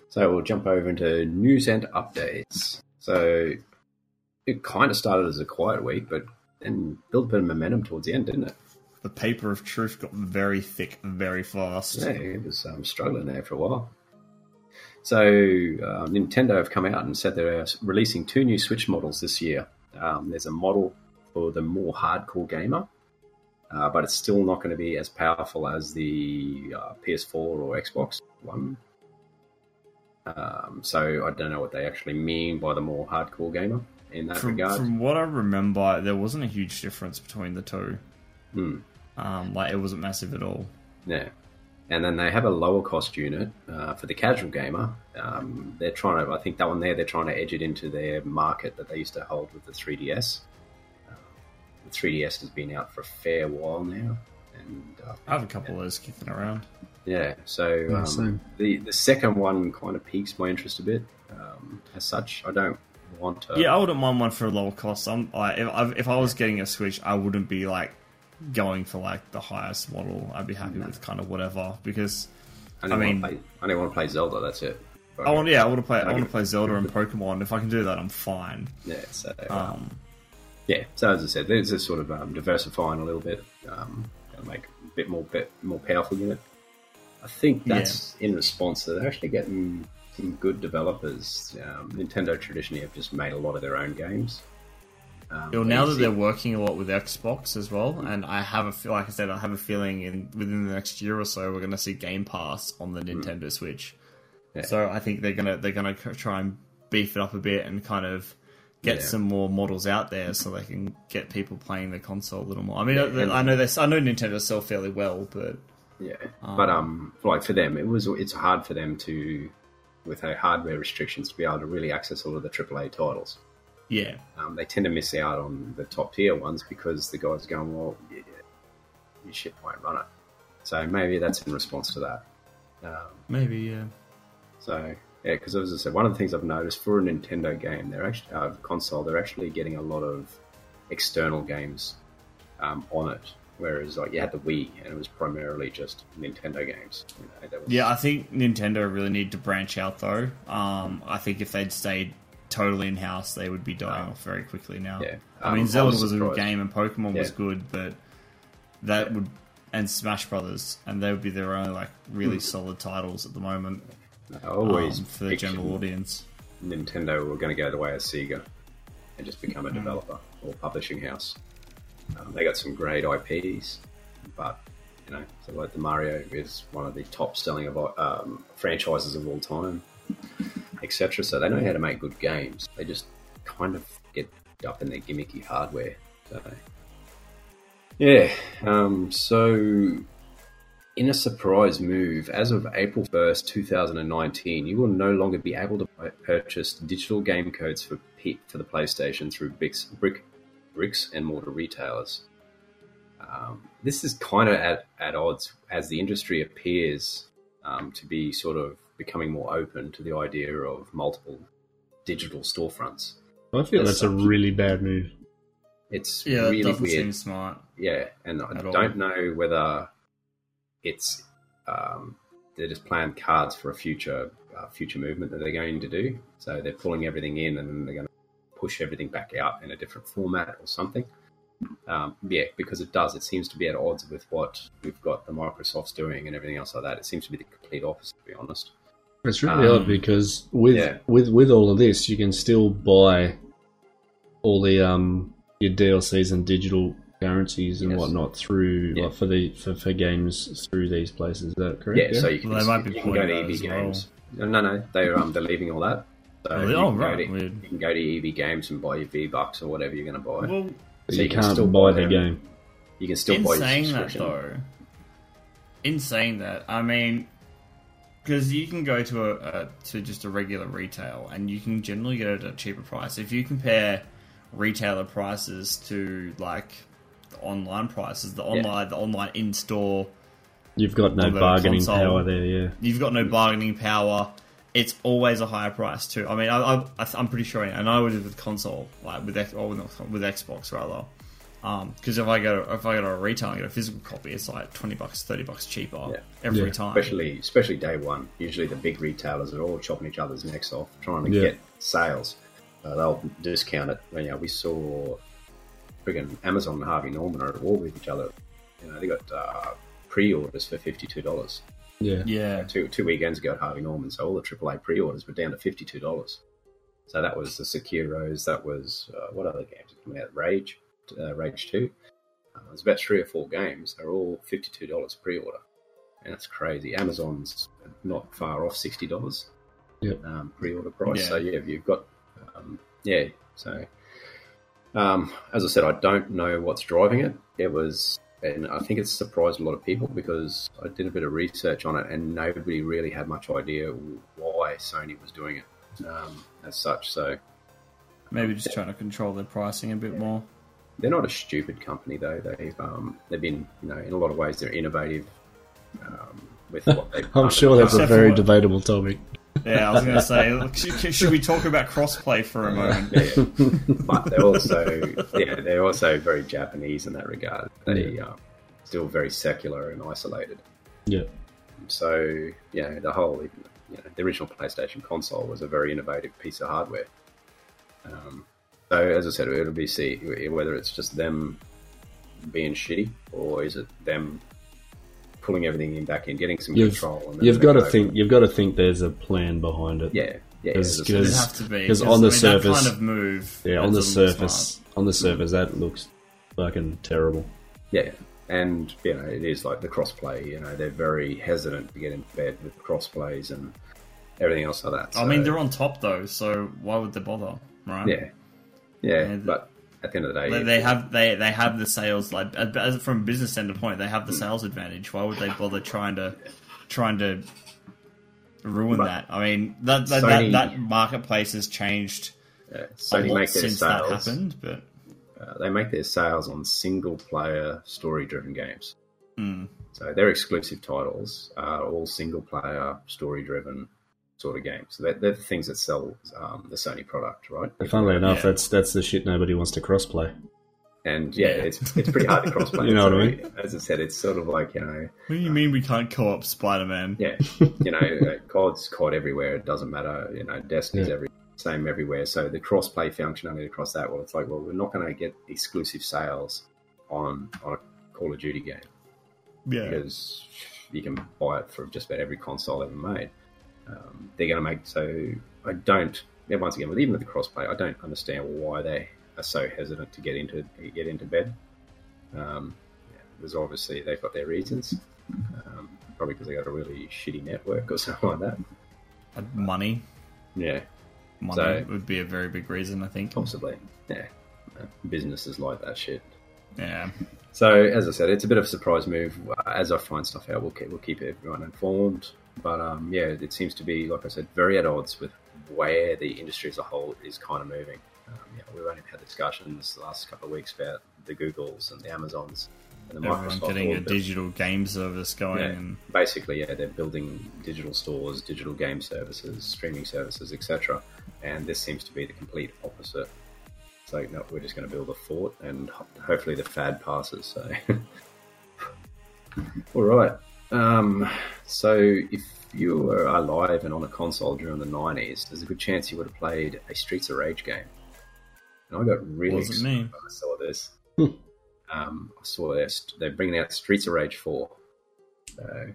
So we'll jump over into news and updates. So it kind of started as a quiet week, but then built a bit of momentum towards the end, didn't it? The paper of truth got very thick, very fast. Yeah, it was um, struggling there for a while. So uh, Nintendo have come out and said they're releasing two new Switch models this year. Um, there's a model for the more hardcore gamer, uh, but it's still not going to be as powerful as the uh, PS4 or Xbox One. Um, so I don't know what they actually mean by the more hardcore gamer in that From, regard. from what I remember, there wasn't a huge difference between the two. Hmm. Um, like it wasn't massive at all. Yeah. And then they have a lower cost unit uh, for the casual gamer. Um, they're trying to, I think that one there, they're trying to edge it into their market that they used to hold with the 3DS. Uh, the 3DS has been out for a fair while now. And uh, I have a couple of those kicking around. yeah, so Yeah, um, the, the second one kind of piques my interest a bit. Um, as such, I don't want to. Yeah, I wouldn't mind one for a lower cost. I'm like, if if I was getting a Switch, I wouldn't be like going for like the highest model. I'd be happy with kind of whatever because I, I mean- play, I only want to play Zelda, that's it. I want yeah, I want to play I Okay. want to play Zelda and Pokemon. If I can do that, I'm fine. Yeah, so. Um, yeah, so as I said, there's a sort of um, diversifying a little bit, um, make a bit more bit more powerful unit. I think that's in response to they're actually getting some good developers. Um, Nintendo traditionally have just made a lot of their own games. Um, well, now that they're working a lot with Xbox as well, and I have a feel like I said, I have a feeling in within the next year or so we're going to see Game Pass on the Nintendo Switch. Yeah. So I think they're gonna they're gonna try and beef it up a bit and kind of get Yeah. some more models out there so they can get people playing the console a little more. I mean, Yeah, I- I know they I know Nintendo sell fairly well, but Yeah, but um, like for them, it was it's hard for them to, with their hardware restrictions, to be able to really access all of the AAA titles. Yeah, Um, they tend to miss out on the top tier ones because the guys are going, well, yeah, your ship won't run it. So maybe that's in response to that. Um, maybe yeah. so yeah, because as I said, one of the things I've noticed for a Nintendo game, they're actually uh, console, they're actually getting a lot of external games um, on it. Whereas like you had the Wii, and it was primarily just Nintendo games. You know, was- Yeah, I think Nintendo really need to branch out though. Um, I think if they'd stayed totally in house, they would be dying off very quickly now. Yeah. I Um, mean I Zelda was was, a good game and Pokemon was good, but that would and Smash Brothers, and they would be their only like really solid titles at the moment I always um, for the general audience. Nintendo were going to go the way of Sega and just become Mm. a developer or publishing house. Um, they got some great IPs, but you know, so like the Mario is one of the top selling of um, franchises of all time, etc. So they know how to make good games. They just kind of get up in their gimmicky hardware. So yeah, um, so in a surprise move, as of April 1st, 2019, you will no longer be able to purchase digital game codes for P- for the PlayStation through bricks, brick, bricks and mortar retailers. Um, this is kind of at, at odds as the industry appears um, to be sort of becoming more open to the idea of multiple digital storefronts. I feel As that's a really bad move. It's Yeah, really doesn't weird. seem smart. Yeah, and I don't know whether it's um, they're just playing cards for a future uh, future movement that they're going to do. So they're pulling everything in and then they're going to push everything back out in a different format or something. Um, yeah, because it does. It seems to be at odds with what we've got the Microsoft's doing and everything else like that. It seems to be the complete opposite, to be honest. It's really Um, odd because with yeah. with with all of this, you can still buy all the um your DLCs and digital currencies and Yes. whatnot through Yeah. like, for the for, for games through these places. Is that correct? Yeah, so you can, Well, they might be you can go to EV EB that as well. Games. No, no, no, they're um, they're leaving all that. So Oh, you oh, can go right, to- weird. You can go to EB Games and buy your V Bucks or whatever you're going to buy. Well, So you, you can can't still buy buy the game. you can still in buy your saying that though, in saying that, I mean, because you can go to a, to just a regular retail and you can generally get it at a cheaper price. If you compare retailer prices to like the online prices, the online the online in store, You've got no bargaining console. power there. Yeah. you've got no bargaining power. It's always a higher price too. I mean, I, I, I'm pretty sure, and I would with console, like with or with, with Xbox rather. Because if I go if I go to a retail and get a physical copy, it's like twenty bucks, thirty bucks cheaper Yeah. every Yeah. time. especially especially day one. Usually the big retailers are all chopping each other's necks off, trying to Yeah. get sales. Uh, they'll discount it. You know, we saw friggin' Amazon and Harvey Norman are at war with each other. You know, they got uh, pre-orders for fifty-two dollars. Yeah. yeah, Two two weekends ago at Harvey Norman, so all the AAA pre-orders were down to fifty-two dollars. So that was the Sekiro's. That was uh, what other games are coming out? Rage, uh, Rage Two. Uh, there's about three or four games. They're all fifty-two dollars pre-order, and that's crazy. Amazon's not far off sixty dollars Yep. um, pre-order price. Yeah. So yeah, you've got um, yeah. So um, as I said, I don't know what's driving it. It was, and I think it's surprised a lot of people because I did a bit of research on it, and nobody really had much idea why Sony was doing it um, as such. So maybe just trying to control their pricing a bit more. They're not a stupid company though. They've um, they've been you know in a lot of ways they're innovative um, with what they've. I'm in sure that's a very for- debatable topic. Yeah, I was going to say, look, should, should we talk about crossplay for a moment? Yeah. but they're also yeah they're also very Japanese in that regard. They are still very secular and isolated. Yeah. So you know the whole you know, the original PlayStation console was a very innovative piece of hardware. Um, so as I said, it'll be see whether it's just them being shitty or is it them pulling everything in back in, getting some You've, control. And you've got to think. You've got to think. There's a plan behind it. yeah, yeah. Because- as I said, It'd because- have to be because on I the mean, surface- kind of move. Yeah, on the surface, smart. on the surface, that looks fucking terrible. Yeah, and you know it is like the crossplay. You know they're very hesitant to get in bed with crossplays and everything else like that. I mean, they're on top though, so why would they bother, right? yeah, yeah. Yeah, but at the end of the day, They, they have they they have the sales like as- from a business standpoint, they have the sales advantage. Why would they bother trying to trying to ruin But that? I mean, that that, Sony- that that marketplace has changed a Sony lot make their since that happened. But Uh, they make their sales on single-player story-driven games. mm, So their exclusive titles are all single-player story-driven sort of games. So they're, they're the things that sell um, the Sony product, right? And funnily enough, Yeah. that's that's the shit nobody wants to crossplay. And yeah, Yeah. it's it's pretty hard to crossplay. You know what I mean? As I said, it's sort of like you know. what do you mean we can't co-op Spider Man? Yeah, you know, uh, COD's COD everywhere. It doesn't matter. You know, Destiny's Yeah. every same everywhere. So the cross-play functionality across that, well, it's like, well, we're not going to get exclusive sales on on a Call of Duty game Yeah, because you can buy it for just about every console ever made. Um, they're going to make so. I don't. Once again, with even with the crossplay, I don't understand why they are so hesitant to get into get into bed. Um, yeah, there's obviously they've got their reasons. Um, probably because they got a really shitty network or something like that. Money, Yeah, money So- would be a very big reason. I think. possibly. Yeah, Uh, businesses like that shit. Yeah. So as I said, it's a bit of a surprise move. As I find stuff out, we'll keep, we'll keep everyone informed. But um, yeah, it seems to be, like I said, very at odds with where the industry as a whole is kind of moving. Um, yeah, we've only had discussions the last couple of weeks about the Googles and the Amazons and the Everyone Microsoft. getting a built- digital game service going. yeah, And basically, yeah, they're building digital stores, digital game services, streaming services, etc. And this seems to be the complete opposite. So no, we're just going to build a fort, and hopefully the fad passes. So, all right. Um, so if you were alive and on a console during the '90s, there's a good chance you would have played a Streets of Rage game. And I got really Wasn't excited me. when I saw this. um, I saw they're, they're bringing out Streets of Rage Four. So,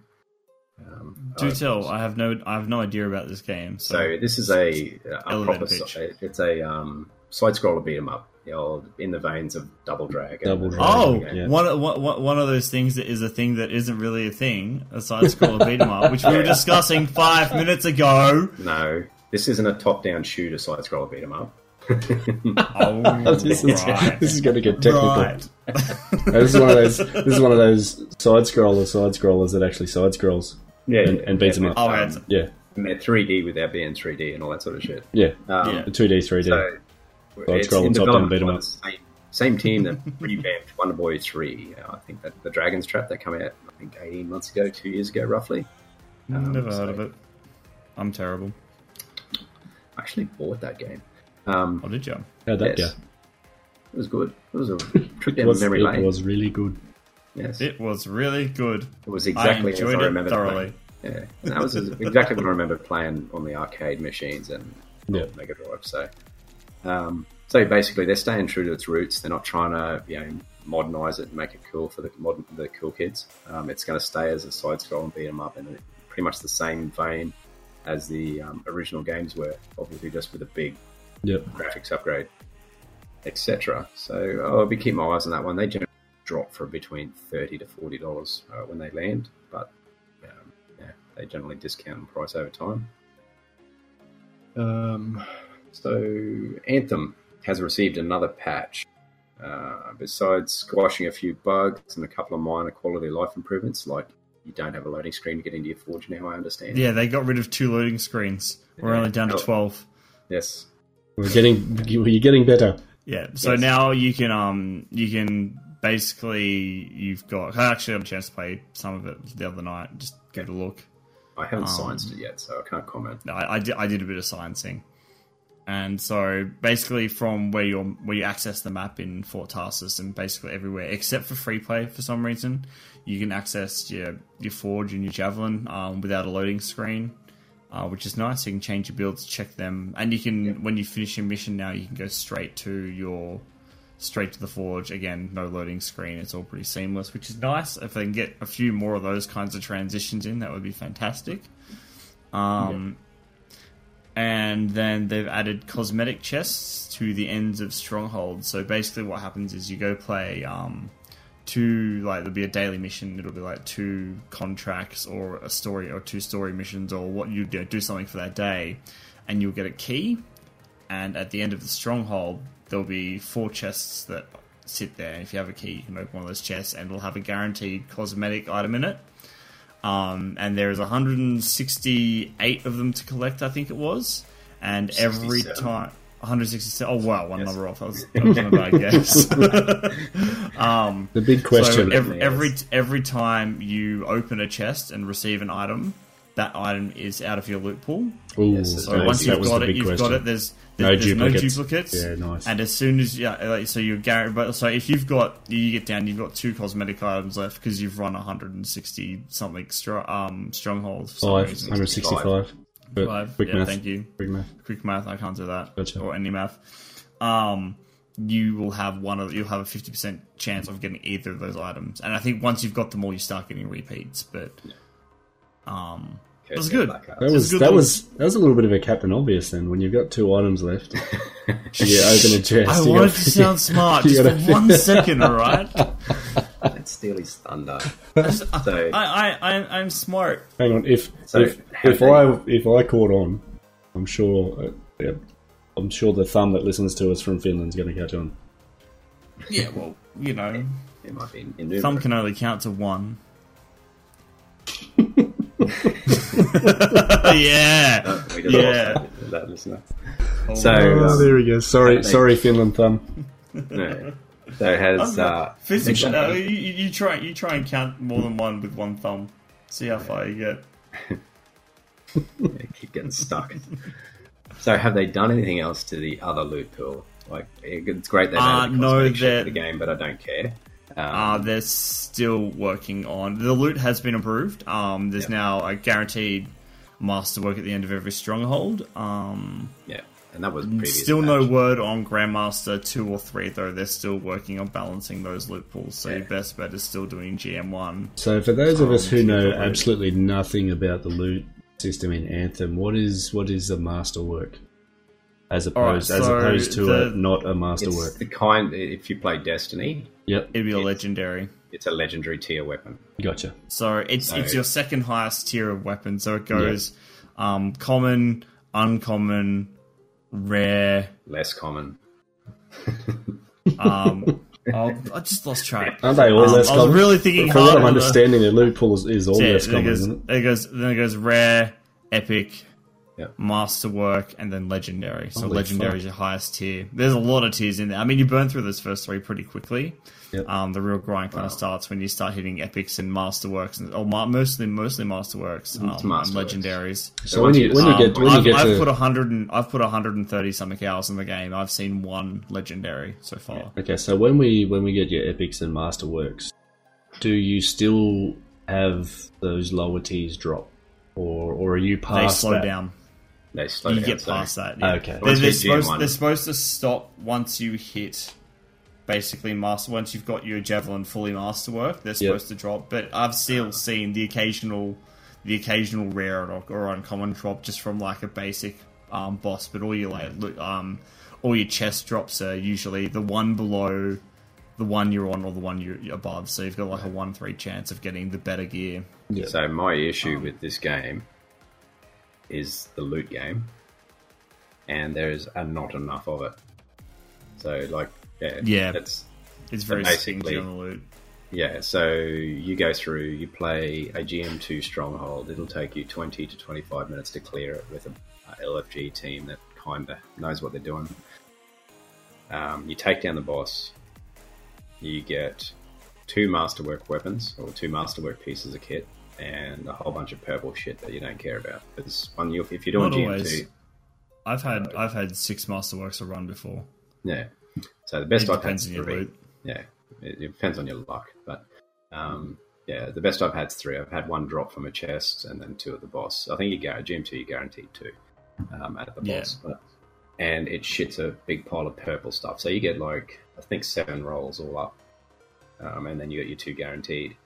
um, do I- tell, I have no, I have no idea about this game. So, so this is a, a proper. pitch. It's a um, side scroller beat 'em up. The old in the veins of Double Dragon. Double Dragon. Oh, Yeah. Yeah. one, one, one of those things that is a thing that isn't really a thing, a side scroller beat 'em up, which we were discussing five minutes ago. No, this isn't a top-down shooter side scroller beat 'em up. Oh, this, is, right. this is going to get technical. Right. This is one of those. This is one of those side scroller side scrollers that actually side scrolls. yeah, And- and beats 'em up. Oh, Um, Yeah, and they're 3D without being 3D and all that sort of shit. yeah. Um, Yeah. The two D, three it's scroll in top down, development beat 'em up. the Same, same team that revamped Wonder Boy 3. Uh, I think that the Dragon's Trap that came out, I think, 18 months ago, two years ago, roughly. Um, Never so heard of it. I'm terrible. I actually bought that game. Um, Oh, did you? How'd that yes. go? It was good. It was a trip It down was, memory it lane. was really good. Yes, It was really good. it was exactly I as enjoyed I it remember thoroughly. Yeah, and that was exactly what I remember playing on the arcade machines and Yeah. Mega Drive. So, um, so basically, they're staying true to its roots. They're not trying to, you know, modernize it and make it cool for the modern, the cool kids. Um, it's going to stay as a side scroll and beat 'em up in pretty much the same vein as the um, original games were, obviously just with a big Yep. graphics upgrade, etc. So I'll be keeping my eyes on that one. They generally drop for between thirty to forty dollars uh, when they land, but um, yeah, they generally discount in price over time. Um, so Anthem has received another patch. Uh, besides squashing a few bugs and a couple of minor quality of life improvements, like you don't have a loading screen to get into your forge now. I understand. Yeah, they got rid of two loading screens. We're Yeah. only down to. 12. Yes. We're getting you're getting better. Yeah, so Yes. now you can um you can basically you've got I actually had a chance to play some of it the other night. Just give it a look. I haven't Um, scienced it yet, so I can't comment. No, I, I did I did a bit of sciencing, and so basically from where you where you access the map in Fort Tarsis and basically everywhere except for free play for some reason, you can access your your forge and your javelin um, without a loading screen. Uh, which is nice. You can change your builds, check them, and you can when you finish your mission now, you can go straight to your straight to the forge again. No loading screen. It's all pretty seamless, which is nice. If they can get a few more of those kinds of transitions in, that would be fantastic. Um, and then they've added cosmetic chests to the ends of strongholds. So basically, what happens is you go play um, two like there'll be a daily mission. It'll be like two contracts or a story or two story missions or what you do, do something for that day, and you'll get a key. And at the end of the stronghold, there'll be four chests that sit there. If you have a key, you can open one of those chests, and it'll have a guaranteed cosmetic item in it. Um, and there is 168 of them to collect, I think it was. And every time. 167. Oh, wow, one Yes. number off. That was, that was a bad guess. um, The big question. so every, every every time you open a chest and receive an item, that item is out of your loot pool. Ooh, Yes, So That once you've got it, you've question. got it. There's, No there's, there's duplicates. no duplicates. Yeah, nice. And as soon as yeah, like, so you guarantee. But so if you've got you get down, you've got two cosmetic items left because you've run 160 something str- um strongholds. For some Five, reason. 165. But Five. quick yeah, math. thank you. Quick math. Quick math. I can't do that. Gotcha. Or any math. Um, you will have one of you'll have a 50 percent chance of getting either of those items. And I think once you've got them all, you start getting repeats. But um, it was good. That was good that little- was that was a little bit of a Captain Obvious then. When you've got two items left, you open a chest. I you wanted gotta- to sound smart just gotta- for one second, all right? Let's steal his thunder. I, So I, I, I'm smart. Hang on, if So, if if do I if I caught on, I'm sure uh, yeah, I'm sure the thumb that listens to us from Finland's going to catch on. Yeah, well, you know, It might be thumb can only count to one. yeah. Uh, Yeah. that, that listener. Oh, So, Oh, um, there we go. Sorry, sorry, Finland thumb. no. So has uh, Physics, they- uh, you, you you try you try and count more than one with one thumb. See how far you get. They keep getting stuck. so, have they done anything else to the other loot pool? Like, it's great that Uh, they no, no, the game, but I don't care. Um, Uh, they're still working on the loot has been improved. Um, there's Yeah. now a guaranteed masterwork at the end of every stronghold. Um, yeah, and that was previous. still no word on Grandmaster two or three though. They're still working on balancing those loot pools. So Yeah. your best bet is still doing GM one. So, for those of us who Um, know keep it low. absolutely nothing about the loot system in Anthem, what is what is a masterwork? As opposed, Alright, as opposed to a, not a It's masterwork. the kind. If you play Destiny, Yep, It'd be a legendary. it's a legendary tier weapon. gotcha. So it's So- it's your second highest tier of weapon. So it goes um, common, uncommon, rare. Less common. Um, oh, I just lost track. Aren't they all Um, less I was common? really thinking From what I'm on the- understanding, the loot pool is, is all Yeah, less then it common, goes, isn't it? it goes then it goes rare, epic, Yep. masterwork, and then legendary. So Holy legendary fuck. is your highest tier. There's a lot of tiers in there. I mean, you burn through those first three pretty quickly. Yep. Um, the real grind kind of starts when you start hitting epics and masterworks, and or ma- mostly mostly masterworks um, and masterworks. legendaries. So when you when you Um, get when you I've, get I've to put hundred and I've put hundred and thirty something hours in the game. I've seen one legendary so far. Okay, so when we when we get your epics and masterworks, do you still have those lower tiers drop, or or are you past? They slow that? down. They slow you down. get so- past that. Yeah. Okay. They're, they're supposed, they're supposed to stop once you hit basically master. Once you've got your javelin fully masterwork, they're supposed to drop. But I've still seen the occasional, the occasional rare or, or uncommon drop just from like a basic um, boss. But all your like lo- um, all your chest drops are usually the one below. The one you're on or the one you're above, so you've got like a one three chance of getting the better gear. Yeah. So my issue with this game is the loot game, and there's not enough of it. So like, yeah, Yeah. that's It's very basically- on the loot. yeah. So you go through, you play a GM2 stronghold. It'll take you 20 to 25 minutes to clear it with a, a LFG team that kind of knows what they're doing. Um, you take down the boss. You get two masterwork weapons or two masterwork pieces of kit and a whole bunch of purple shit that you don't care about. Because on you, if you're doing Not GM2, always. I've had I've had six masterworks a run before. yeah. So the best It I've had on three. Yeah, it, it depends on your luck, but um, yeah, the best I've had is three. I've had one drop from a chest and then two at the boss. I think you go GM2, you guaranteed two um, at the Yeah. boss, but, and it shits a big pile of purple stuff. So you get like I think seven rolls all up, um, and then you get your two guaranteed.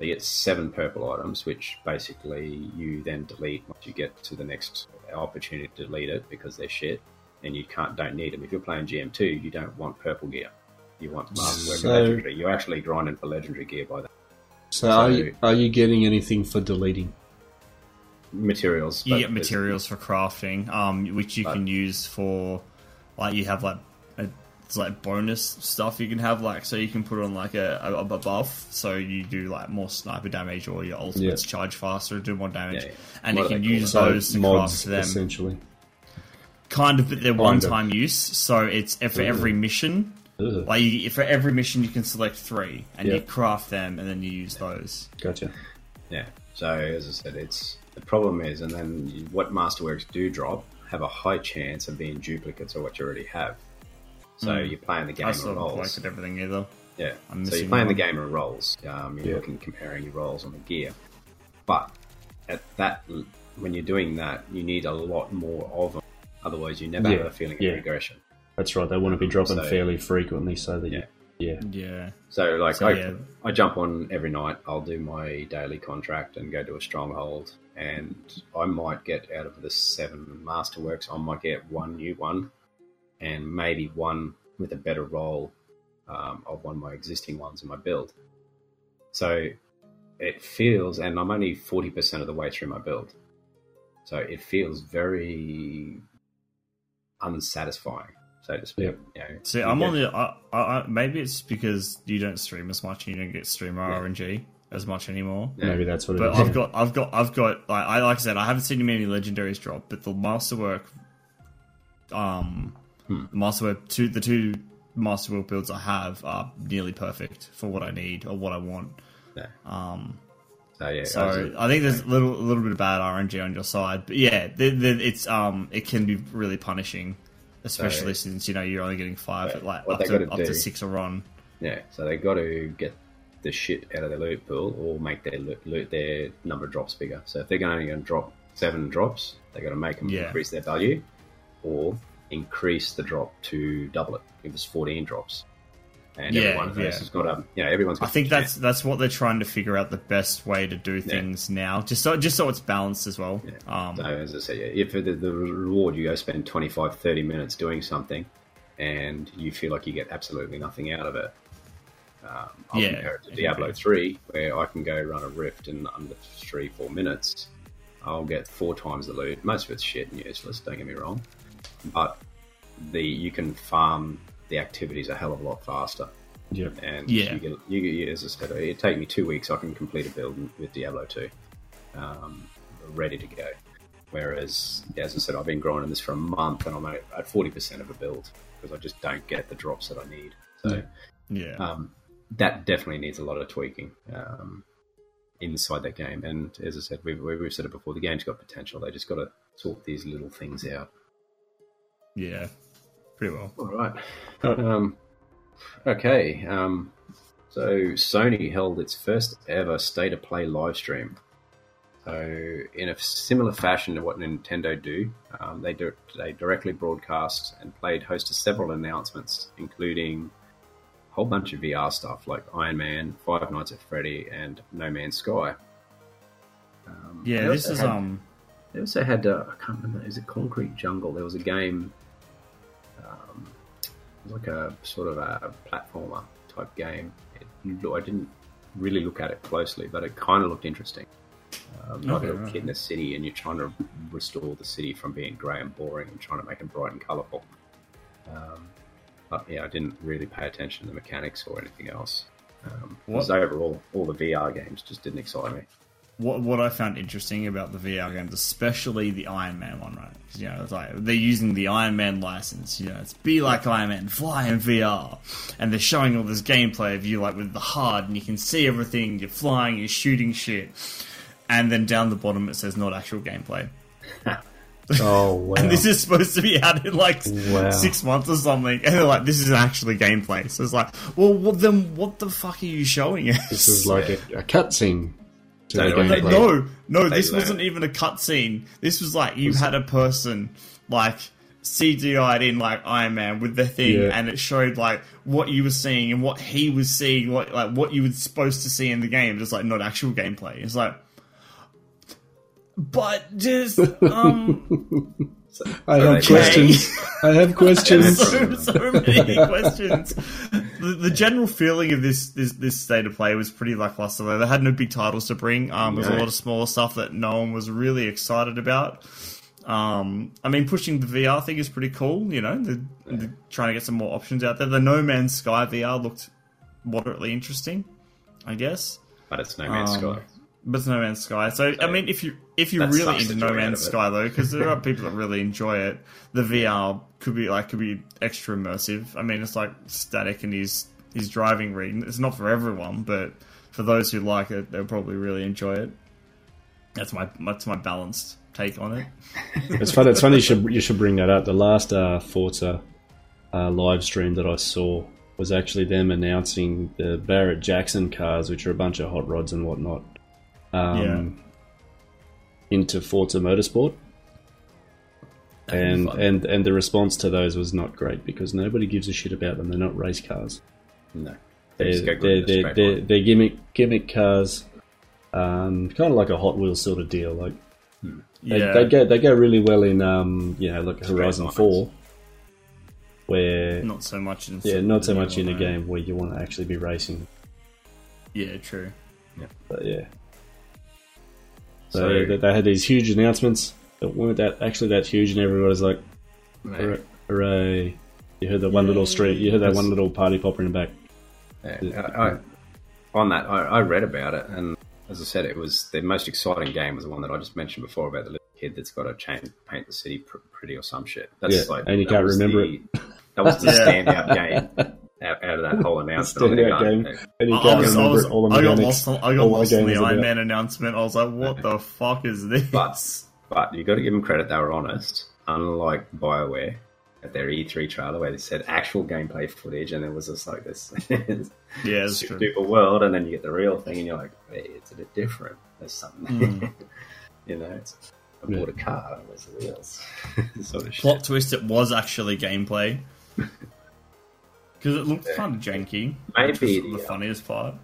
So you get seven purple items, which basically you then delete once you get to the next opportunity to delete it because they're shit and you can't don't need them. If you're playing GM2, you don't want purple gear. You want masterwork So- and legendary. You're actually grinding for legendary gear by that. So, are you, are you getting anything for deleting? Materials. You get materials for crafting, um, which you But- can use for, like you have like a, it's like bonus stuff you can have like so you can put on like a, a, a buff so you do like more sniper damage or your ultimates Yeah. charge faster do more damage Yeah, yeah. and What you can use it? So those to mods, craft them essentially. kind of but they're one time use so it's for every mission Ugh, like you, for every mission you can select three and you craft them and then you use those gotcha. Yeah. So as I said, it's the problem is, and then what masterworks do drop have a high chance of being duplicates of what you already have. So you're playing the game I of still haven't rolls. collected everything either Yeah. I'm so you're playing the game of rolls. Um, you're Yeah. looking, comparing your rolls on the gear. But at that, when you're doing that, you need a lot more of them. Otherwise, you never Yeah, have a feeling yeah. of regression. That's right. They want to be dropping So- fairly frequently so that Yeah. you, yeah, yeah So, like, So, I, yeah. I jump on every night. I'll do my daily contract and go to a stronghold, and I might get out of the seven masterworks, I might get one new one, and maybe one with a better role um, of one of my existing ones in my build. So it feels, and I'm only forty percent of the way through my build, so it feels very unsatisfying so to speak. Yep. You know, See, I'm get- on the. I, I, I, maybe it's because you don't stream as much and you don't get streamer RNG as much anymore. Yeah. Maybe that's what it But is. I've got, I've got, I've got. Like I like I said, I haven't seen many legendaries drop, but the masterwork, um, Hmm. masterwork two, the two masterwork builds I have are nearly perfect for what I need or what I want. Yeah. Um, So yeah, I so I think there's a little, a little bit of bad RNG on your side, but yeah, the, the, it's um, it can be really punishing, especially So- since you know you're only getting five at like up to, up do- to six a run. yeah. So they got to get the shit out of their loot pool or make their loot, loot their number of drops bigger. So if they're only going to drop seven drops, they got to make them Yeah. increase their value, or increase the drop to double it. If it's fourteen drops, and Yeah, every one of those yeah. has got a you know everyone's. I Got think that's that's what they're trying to figure out the best way to do Yeah. things now, just so just so it's balanced as well. Um, So as I say, yeah, if the, the reward you go spend 25, 30 minutes doing something, and you feel like you get absolutely nothing out of it. Um, I'll Yeah, compare it to Diablo agree. three, where I can go run a rift in under three, four minutes. I'll get four times the loot. Most of it's shit and useless. Don't get me wrong, but the you can farm the activities a hell of a lot faster. Yep. And Yeah. you get, you get, as I said, it take me two weeks. I can complete a build with Diablo 2, um, ready to go. Whereas, as I said, I've been growing in this for a month and I'm at at 40% of a build because I just don't get the drops that I need. So yeah, um, that definitely needs a lot of tweaking um, inside that game. And as I said, we've, we've said it before, the game's got potential. They just got to sort these little things out. Yeah, pretty well. All right. Um, okay. Um, so Sony held its first ever state of play live stream. So in a similar fashion to what Nintendo do, um, they do they directly broadcast and played host to several announcements, including a whole bunch of VR stuff like Iron Man, Five Nights at Freddy, and No Man's Sky. Um, Yeah, this is had- um, they also had, uh, I can't remember, is it Concrete Jungle? There was a game, was like a sort of a platformer type game. It, I didn't really look at it closely, but it kind of looked interesting. Um, like Okay, a little right. kid in a city, and you're trying to restore the city from being grey and boring and trying to make it bright and colourful. Um, but yeah, I didn't really pay attention to the mechanics or anything else. Um, because overall, all the VR games just didn't excite me. What what I found interesting about the VR games, especially the Iron Man one, right? 'Cause, you know, it's like they're using the Iron Man license. You know, it's be like Iron Man, fly in VR, and they're showing all this gameplay of you like with the HUD, and you can see everything. You're flying, you're shooting shit, and then down the bottom it says not actual gameplay. Oh wow! And this is supposed to be out in like Wow. six months or something, and they're like, "This is actually gameplay." So it's like, well, what, then what the fuck are you showing us? this is like a, a cutscene. To So the anyway, gameplay. No, no, They this learn. wasn't even a cutscene. This was like you had a person like CGI'd in like Iron Man with the thing, Yeah. and it showed like what you were seeing and what he was seeing, what like what you were supposed to see in the game. Just like not actual gameplay. It's like, but just um, I have Okay. questions. I have questions. so, so many questions. The, the general feeling of this, this this state of play was pretty lackluster. Though they had no big titles to bring. Um, there was a lot of smaller stuff that no one was really excited about. Um, I mean, pushing the VR thing is pretty cool. You know, they're, they're trying to get some more options out there. The No Man's Sky VR looked moderately interesting, I guess. But it's No Man's Um, Sky. But it's No Man's Sky. So, I mean, if you if you're really into No Man's. Sky though, because there are people that really enjoy it, the VR could be like could be extra immersive. I mean, it's like static and he's he's driving reading. It's not for everyone, but for those who like it, they'll probably really enjoy it. That's my that's my balanced take on it. It's funny. It's funny you should you should bring that up. The last uh, Forza uh, live stream that I saw was actually them announcing the Barrett Jackson cars, which are a bunch of hot rods and whatnot, um, into Forza Motorsport. And fun. and and the response to those was not great because nobody gives a shit about them. They're not race cars. No. They're They just go they're, good in a they're, they're, they're gimmick gimmick cars, um, kind of like a Hot Wheels sort of deal. Like they, Yeah, they go they go really well in um you know like Horizon lines. Four, where not so much in yeah not so much in a game where you want to actually be racing. Yeah, true. Yeah, But yeah, so, So, they, they had these huge announcements that weren't that actually that huge, and everybody's like, no. "Hooray!" hooray. You heard that one little street. You heard that one little party popper in the back. Yeah, I, I, on that, I, I read about it, and as I said, it was the most exciting game was the one that I just mentioned before about the little kid that's got to change, paint the city pr- pretty or some shit. That's Yeah, like, and you can't remember the, That was the Yeah. standout game out, out of that whole announcement. Standout I'm game. Going, And you I, I was, I, was, all the I got lost. On, I got all the lost in the Iron. Man announcement. I was like, "What the fuck is this?" But but you got to give them credit; they were honest. Unlike Bioware at their E3 trailer, where they said actual gameplay footage, and it was just like this yeah, it's super true. duper world, and then you get the real thing, and you're like, hey, it's a bit different. There's something, Hmm. you know. It's, I bought a car, where's the wheels? sort of shit. Plot twist: It was actually gameplay because it looked kind of janky. Maybe which was the, the uh, funniest part.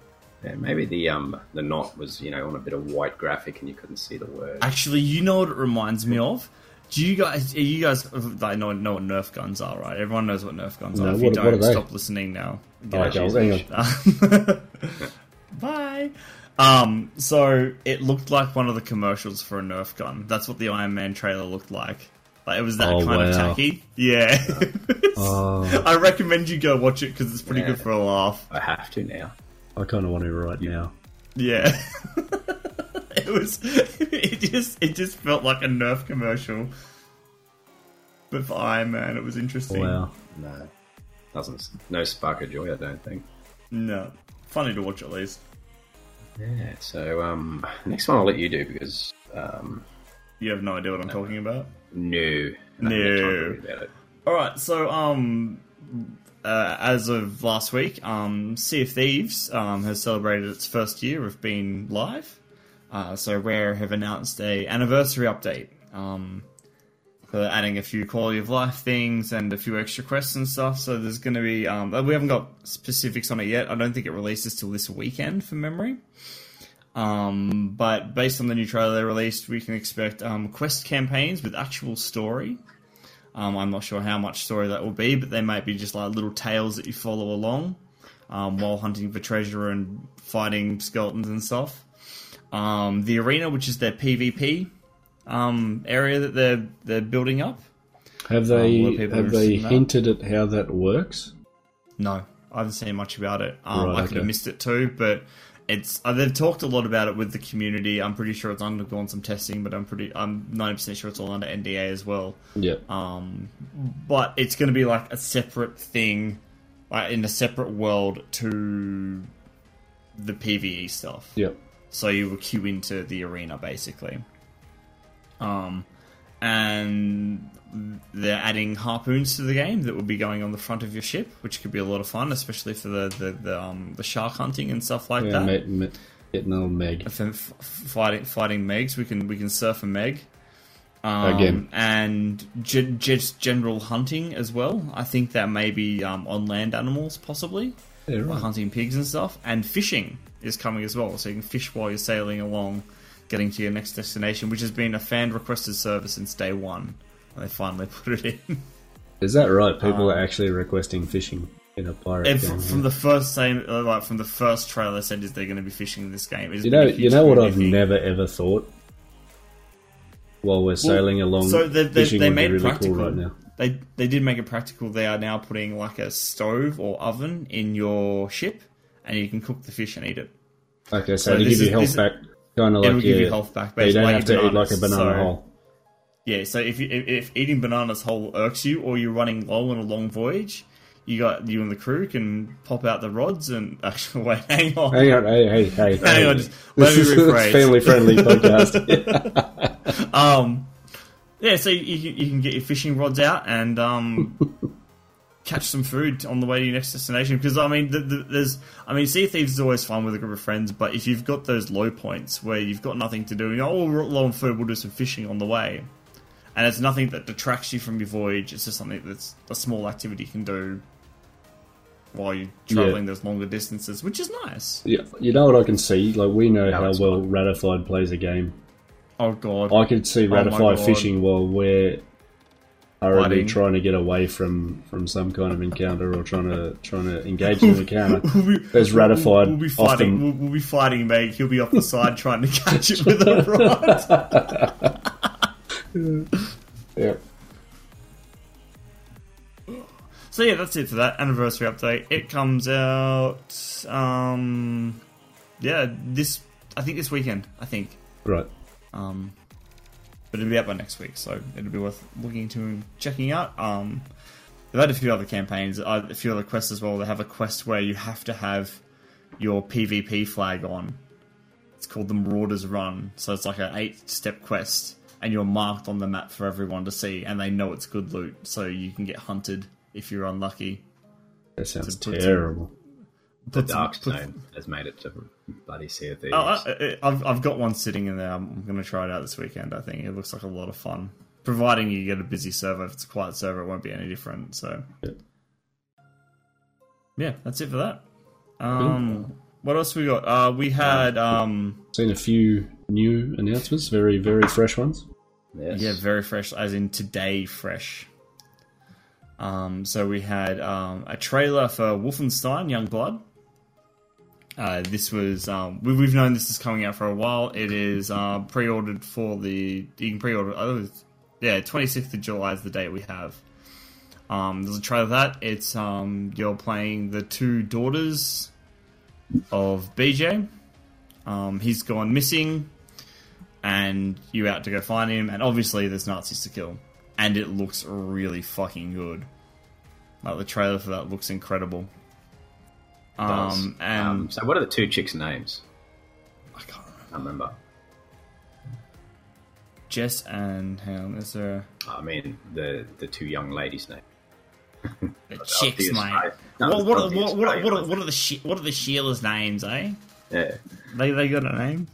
Yeah, maybe the um the knot was you know on a bit of white graphic, and you couldn't see the word. Actually, you know what it reminds me of? Do you guys? Are you guys like know, know what Nerf guns are, right? Everyone knows what Nerf guns No, are. If what- you don't, are stop listening now. Oh, okay, well, hang on. Bye. Um, so it looked like one of the commercials for a Nerf gun. That's what the Iron Man trailer looked like. Like it was that Oh, kind of tacky. Yeah. Oh, I recommend you go watch it because it's pretty Yeah. good for a laugh. I have to now. I kind of want to right now. Yeah. it was. It just. It just felt like a Nerf commercial. But for Iron Man, it was interesting. Wow. No, doesn't no spark of joy. I don't think. No, funny to watch at least. Yeah. So um, next one I'll let you do because um, You have no idea what I'm talking about. No, No. had time to read about it. All right, so um, uh, as of last week, um, Sea of Thieves um, has celebrated its first year of being live. Uh, so Rare have announced a anniversary update. Um, they're adding a few quality of life things and a few extra quests and stuff. So there's going to be um, we haven't got specifics on it yet. I don't think it releases till this weekend from memory. Um, but based on the new trailer they released, we can expect um, quest campaigns with actual story. Um, I'm not sure how much story that will be, but they might be just like little tales that you follow along um, while hunting for treasure and fighting skeletons and stuff. Um, the arena, which is their PvP um, area that they're they're building up. Have they have they hinted at how that works? No, I haven't seen much about it. Um, Right, I could have missed it too, but it's uh, they've talked a lot about it with the community. I'm pretty sure it's undergone some testing, but I'm pretty I'm 90 percent sure it's all under NDA as well. Yeah. Um, but it's going to be like a separate thing, like in a separate world to the PVE stuff. Yeah. So you will queue into the arena basically. Um, and they're adding harpoons to the game that will be going on the front of your ship, which could be a lot of fun, especially for the the, the, um, the shark hunting and stuff like Yeah, that. Meg, Meg, getting old Meg. F- fighting fighting Megs. We can we can surf a Meg. Um, Again. and ge- just general hunting as well. I think that may be um, on land animals possibly, Yeah, right. hunting pigs and stuff. And fishing is coming as well, so you can fish while you're sailing along, getting to your next destination, which has been a fan requested service since day one. And they finally put it in. Is that right? People are actually requesting fishing in a pirate And game. from, from the first same, uh, like from the first trailer, said is they're going to be fishing in this game. It's you know, you know what I've never ever thought. While we're sailing along, so they, they, fishing they would made be really practical. cool right now. They they did make it practical. They are now putting like a stove or oven in your ship, and you can cook the fish and eat it. Okay, so, So to give you is- health back, kind of it'll give you health back. But you don't like have to eat like a banana So, whole. Yeah, so if, you, if eating bananas whole irks you, or you're running low on a long voyage, you got you and the crew can pop out the rods and actually wait. Hang on, Hang on, hey, hey, hey, Hang hey. on, just let This me is a rephrase. family-friendly podcast. Um, yeah, so you you can get your fishing rods out and um, catch some food on the way to your next destination. Because I mean, the, the, there's I mean, Sea of Thieves is always fun with a group of friends, but if you've got those low points where you've got nothing to do, you know, oh, we're low on food, we'll do some fishing on the way, and it's nothing that detracts you from your voyage. It's just something that's a small activity you can do while you're traveling those longer distances, which is nice. yeah, you know what I can see? Like we know How how well fun. Ratified plays a game. Oh god, I could see Oh Ratified God. fishing while we're hurriedly Fighting. trying to get away from, from some kind of encounter or trying to trying to engage in an encounter. We'll be- There's ratified We'll, we'll be fighting. We'll, we'll be fighting Meg. He'll be off the side trying to catch it with a rod. Yeah. So yeah, that's it for that anniversary update. It comes out, um, yeah, this I think this weekend. I think, Right. um, but it'll be out by next week, so it'll be worth looking into and checking out. Um, they've had a few other campaigns, uh, a few other quests as well. They have a quest where you have to have your PvP flag on. It's called the Marauders Run, so it's like an eight-step quest, and you're marked on the map for everyone to see, and they know it's good loot, so you can get hunted if you're unlucky. That sounds terrible. The Dark Zone has made it to bloody Sea of Thieves. Oh, I, I- I've I've got one sitting in there. I'm going to try it out this weekend. I think it looks like a lot of fun. Providing you get a busy server, if it's a quiet server, it won't be any different. So, Yeah. yeah, that's it for that. Um, what else we got? Uh, we had um, Seen a few new announcements, very, very fresh ones. yes. yeah, very fresh, as in today fresh. Um, so we had um, a trailer for Wolfenstein: Youngblood. Uh, this was um, we, we've known this is coming out for a while. It is uh, pre-ordered for the you can pre-order. Oh, yeah, twenty sixth of July is the date we have. Um, there's a trailer of that. It's um, you're playing the two daughters of BJ. Um, he's gone missing, and you out to go find him. And obviously, there's Nazis to kill, and it looks really fucking good. Like the trailer for that looks incredible. Does. Um, and Um, so, what are the two chicks' names? I can't remember. I remember. Jess and hang on, is there I mean, the the two young ladies' names. the chicks, mate? No, What, what, the what, what, what, ones. what are the she, what are the Sheila's names, eh? Yeah. They they got a name?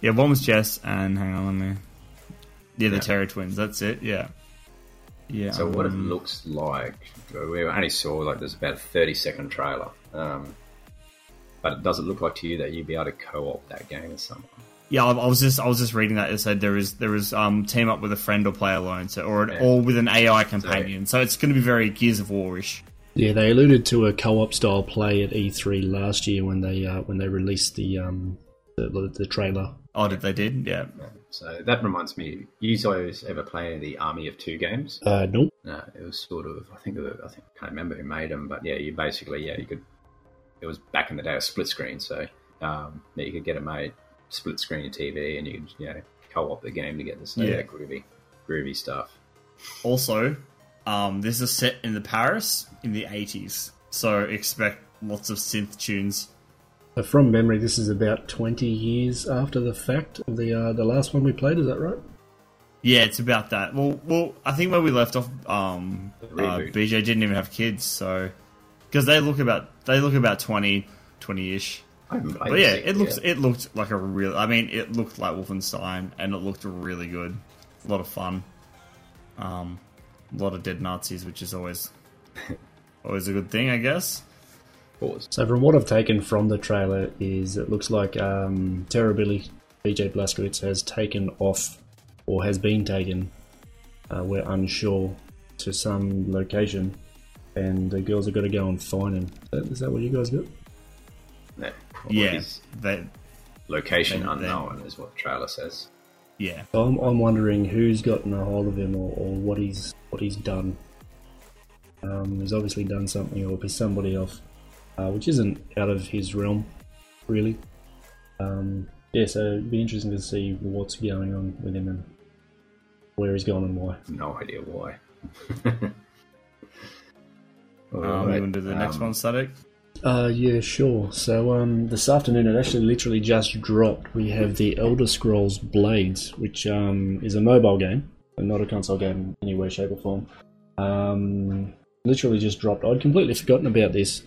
Yeah, one was Jess and hang on, let me. Yeah, the Yeah. Terror twins. That's it. Yeah. Yeah. So what it um, looks like, we only saw like there's about a 30 second trailer. Um, but does it look like to you that you'd be able to co-op that game with someone? Yeah, I, I was just I was just reading that. It said there is there is um team up with a friend or play alone, so or Yeah. or with an AI companion. So it's going to be very Gears of War-ish. Yeah, they alluded to a co-op style play at E3 last year when they uh, when they released the um the, the, the trailer. Oh, did they did? Yeah. So that reminds me, you guys ever play any the Army of Two games? Uh, nope. No, it was sort of I think of, I think I can't remember who made them, but yeah, you basically yeah you could. It was back in the day a split screen, so um, yeah, you could get it made split screen your TV, and you could you know co-op the game to get this Yeah. yeah. groovy, groovy stuff. Also, um, this is set in the Paris in the eighties, so expect lots of synth tunes. From memory, this is about 20 years after the fact of the uh, the last one we played. Is that right? Yeah, it's about that. Well, well, I think where we left off, um, uh. BJ didn't even have kids, so because they look about they look about 20, 20-ish. I haven't played But yeah, it looks yet. it looked like a real. I mean, it looked like Wolfenstein, and it looked really good. A lot of fun. Um, a lot of dead Nazis, which is always always a good thing, I guess. Pause. So from what I've taken from the trailer is it looks like um, Terrorbilly BJ Blazkowicz has taken off or has been taken. Uh, we're unsure to some location, and the girls have got to go and find him. Is that- Is that what you guys got? No. Yeah, His they, location Then- then- unknown is what the trailer says. yeah. So I'm, I'm wondering who's gotten a hold of him or, or what he's what he's done. Um, he's obviously done something or pissed somebody off, uh, which isn't out of his realm, really. Um, yeah, so it'd be interesting to see what's going on with him and where he's gone and why. No idea why. Um, want to do the next um, one, Static? Uh, yeah, sure. So, um, this afternoon, it actually literally just dropped. We have the Elder Scrolls Blades, which um, is a mobile game, and not a console game in any way, shape, or form. Um, literally just dropped. I'd completely forgotten about this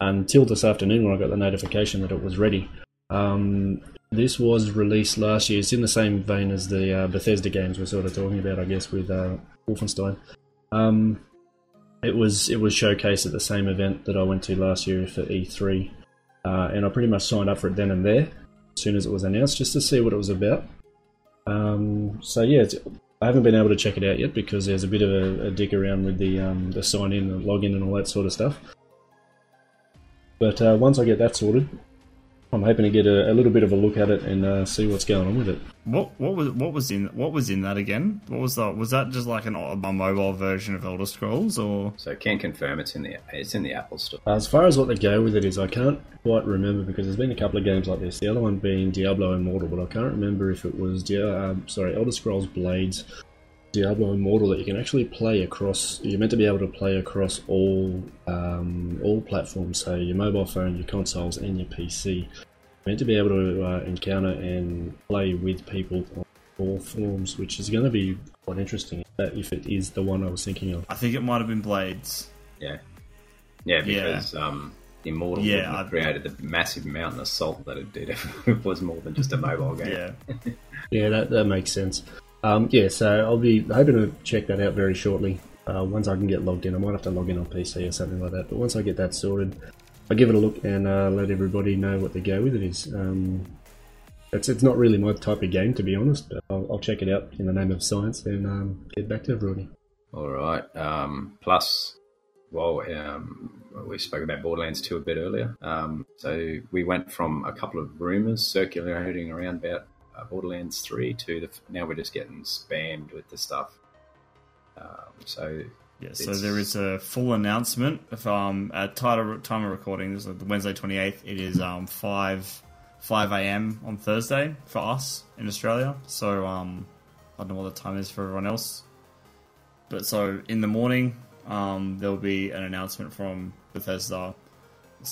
until this afternoon when I got the notification that it was ready. Um, this was released last year. It's in the same vein as the uh, Bethesda games we're sort of talking about, I guess, with uh, Wolfenstein. Um, it was it was showcased at the same event that I went to last year for E3, uh, and I pretty much signed up for it then and there, as soon as it was announced, just to see what it was about. Um, so yeah, I haven't been able to check it out yet because there's a bit of a, a dig around with the um, the sign in, and login, and all that sort of stuff. But uh, once I get that sorted, I'm hoping to get a, a little bit of a look at it and uh, see what's going on with it. What what was what was in what was in that again? What was that? Was that just like an, a mobile version of Elder Scrolls, or So can confirm it's in the it's in the Apple Store. As far as what they go with it is, I can't quite remember because there's been a couple of games like this. The other one being Diablo Immortal, but I can't remember if it was Dia- um, sorry Elder Scrolls Blades, Diablo Immortal that you can actually play across. You're meant to be able to play across all um, all platforms, so your mobile phone, your consoles, and your PC. You're meant to be able to uh, encounter and play with people on all forms, which is going to be quite interesting if it is the one I was thinking of. I think it might have been Blades. Yeah, yeah, Yeah. because um, Immortal Yeah, I- created the massive mountain of salt that it did if it was more than just a mobile game. Yeah, Yeah, that, that makes sense. Um, yeah, so I'll be hoping to check that out very shortly. Uh, once I can get logged in, I might have to log in on PC or something like that. But once I get that sorted, I'll give it a look and uh, let everybody know what the go with it is. Um, it's it's not really my type of game, to be honest. But I'll, I'll check it out in the name of science and um, get back to everybody. All right. Um, plus, well, um, we spoke about Borderlands 2 a bit earlier. Um, so we went from a couple of rumors circulating around about uh, Borderlands 3 to the, now we're just getting spammed with the stuff. Um, so yeah. So there is a full announcement. If um at time of, time of recording, this is the Wednesday twenty eighth. It is um five five a.m. on Thursday for us in Australia. So um I don't know what the time is for everyone else. But so in the morning, um, there'll be an announcement from Bethesda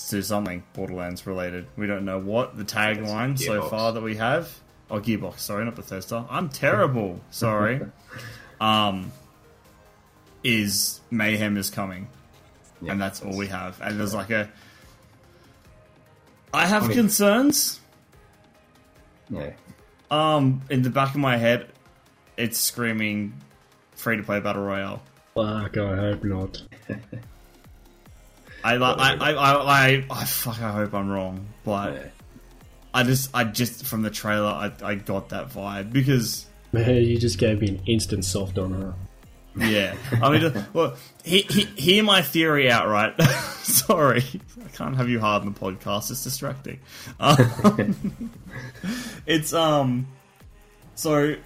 to something Borderlands related. We don't know what the tagline so far that we have. Oh, Gearbox. Sorry, not Bethesda. I'm terrible. Sorry. um, is Mayhem is coming, yeah, and that's all we have. And there's like a. I have I mean- concerns. Yeah. Um, in the back of my head, it's screaming free to play battle royale. Fuck, I hope not. I like, I, I, I, I, I, fuck. I hope I'm wrong, but yeah. I just, I just from the trailer, I, I got that vibe because, Man, you just gave me an instant soft on her. yeah. I mean, well, he, he, hear my theory out, right? Sorry, I can't have you hard on the podcast. It's distracting. Um, it's um, so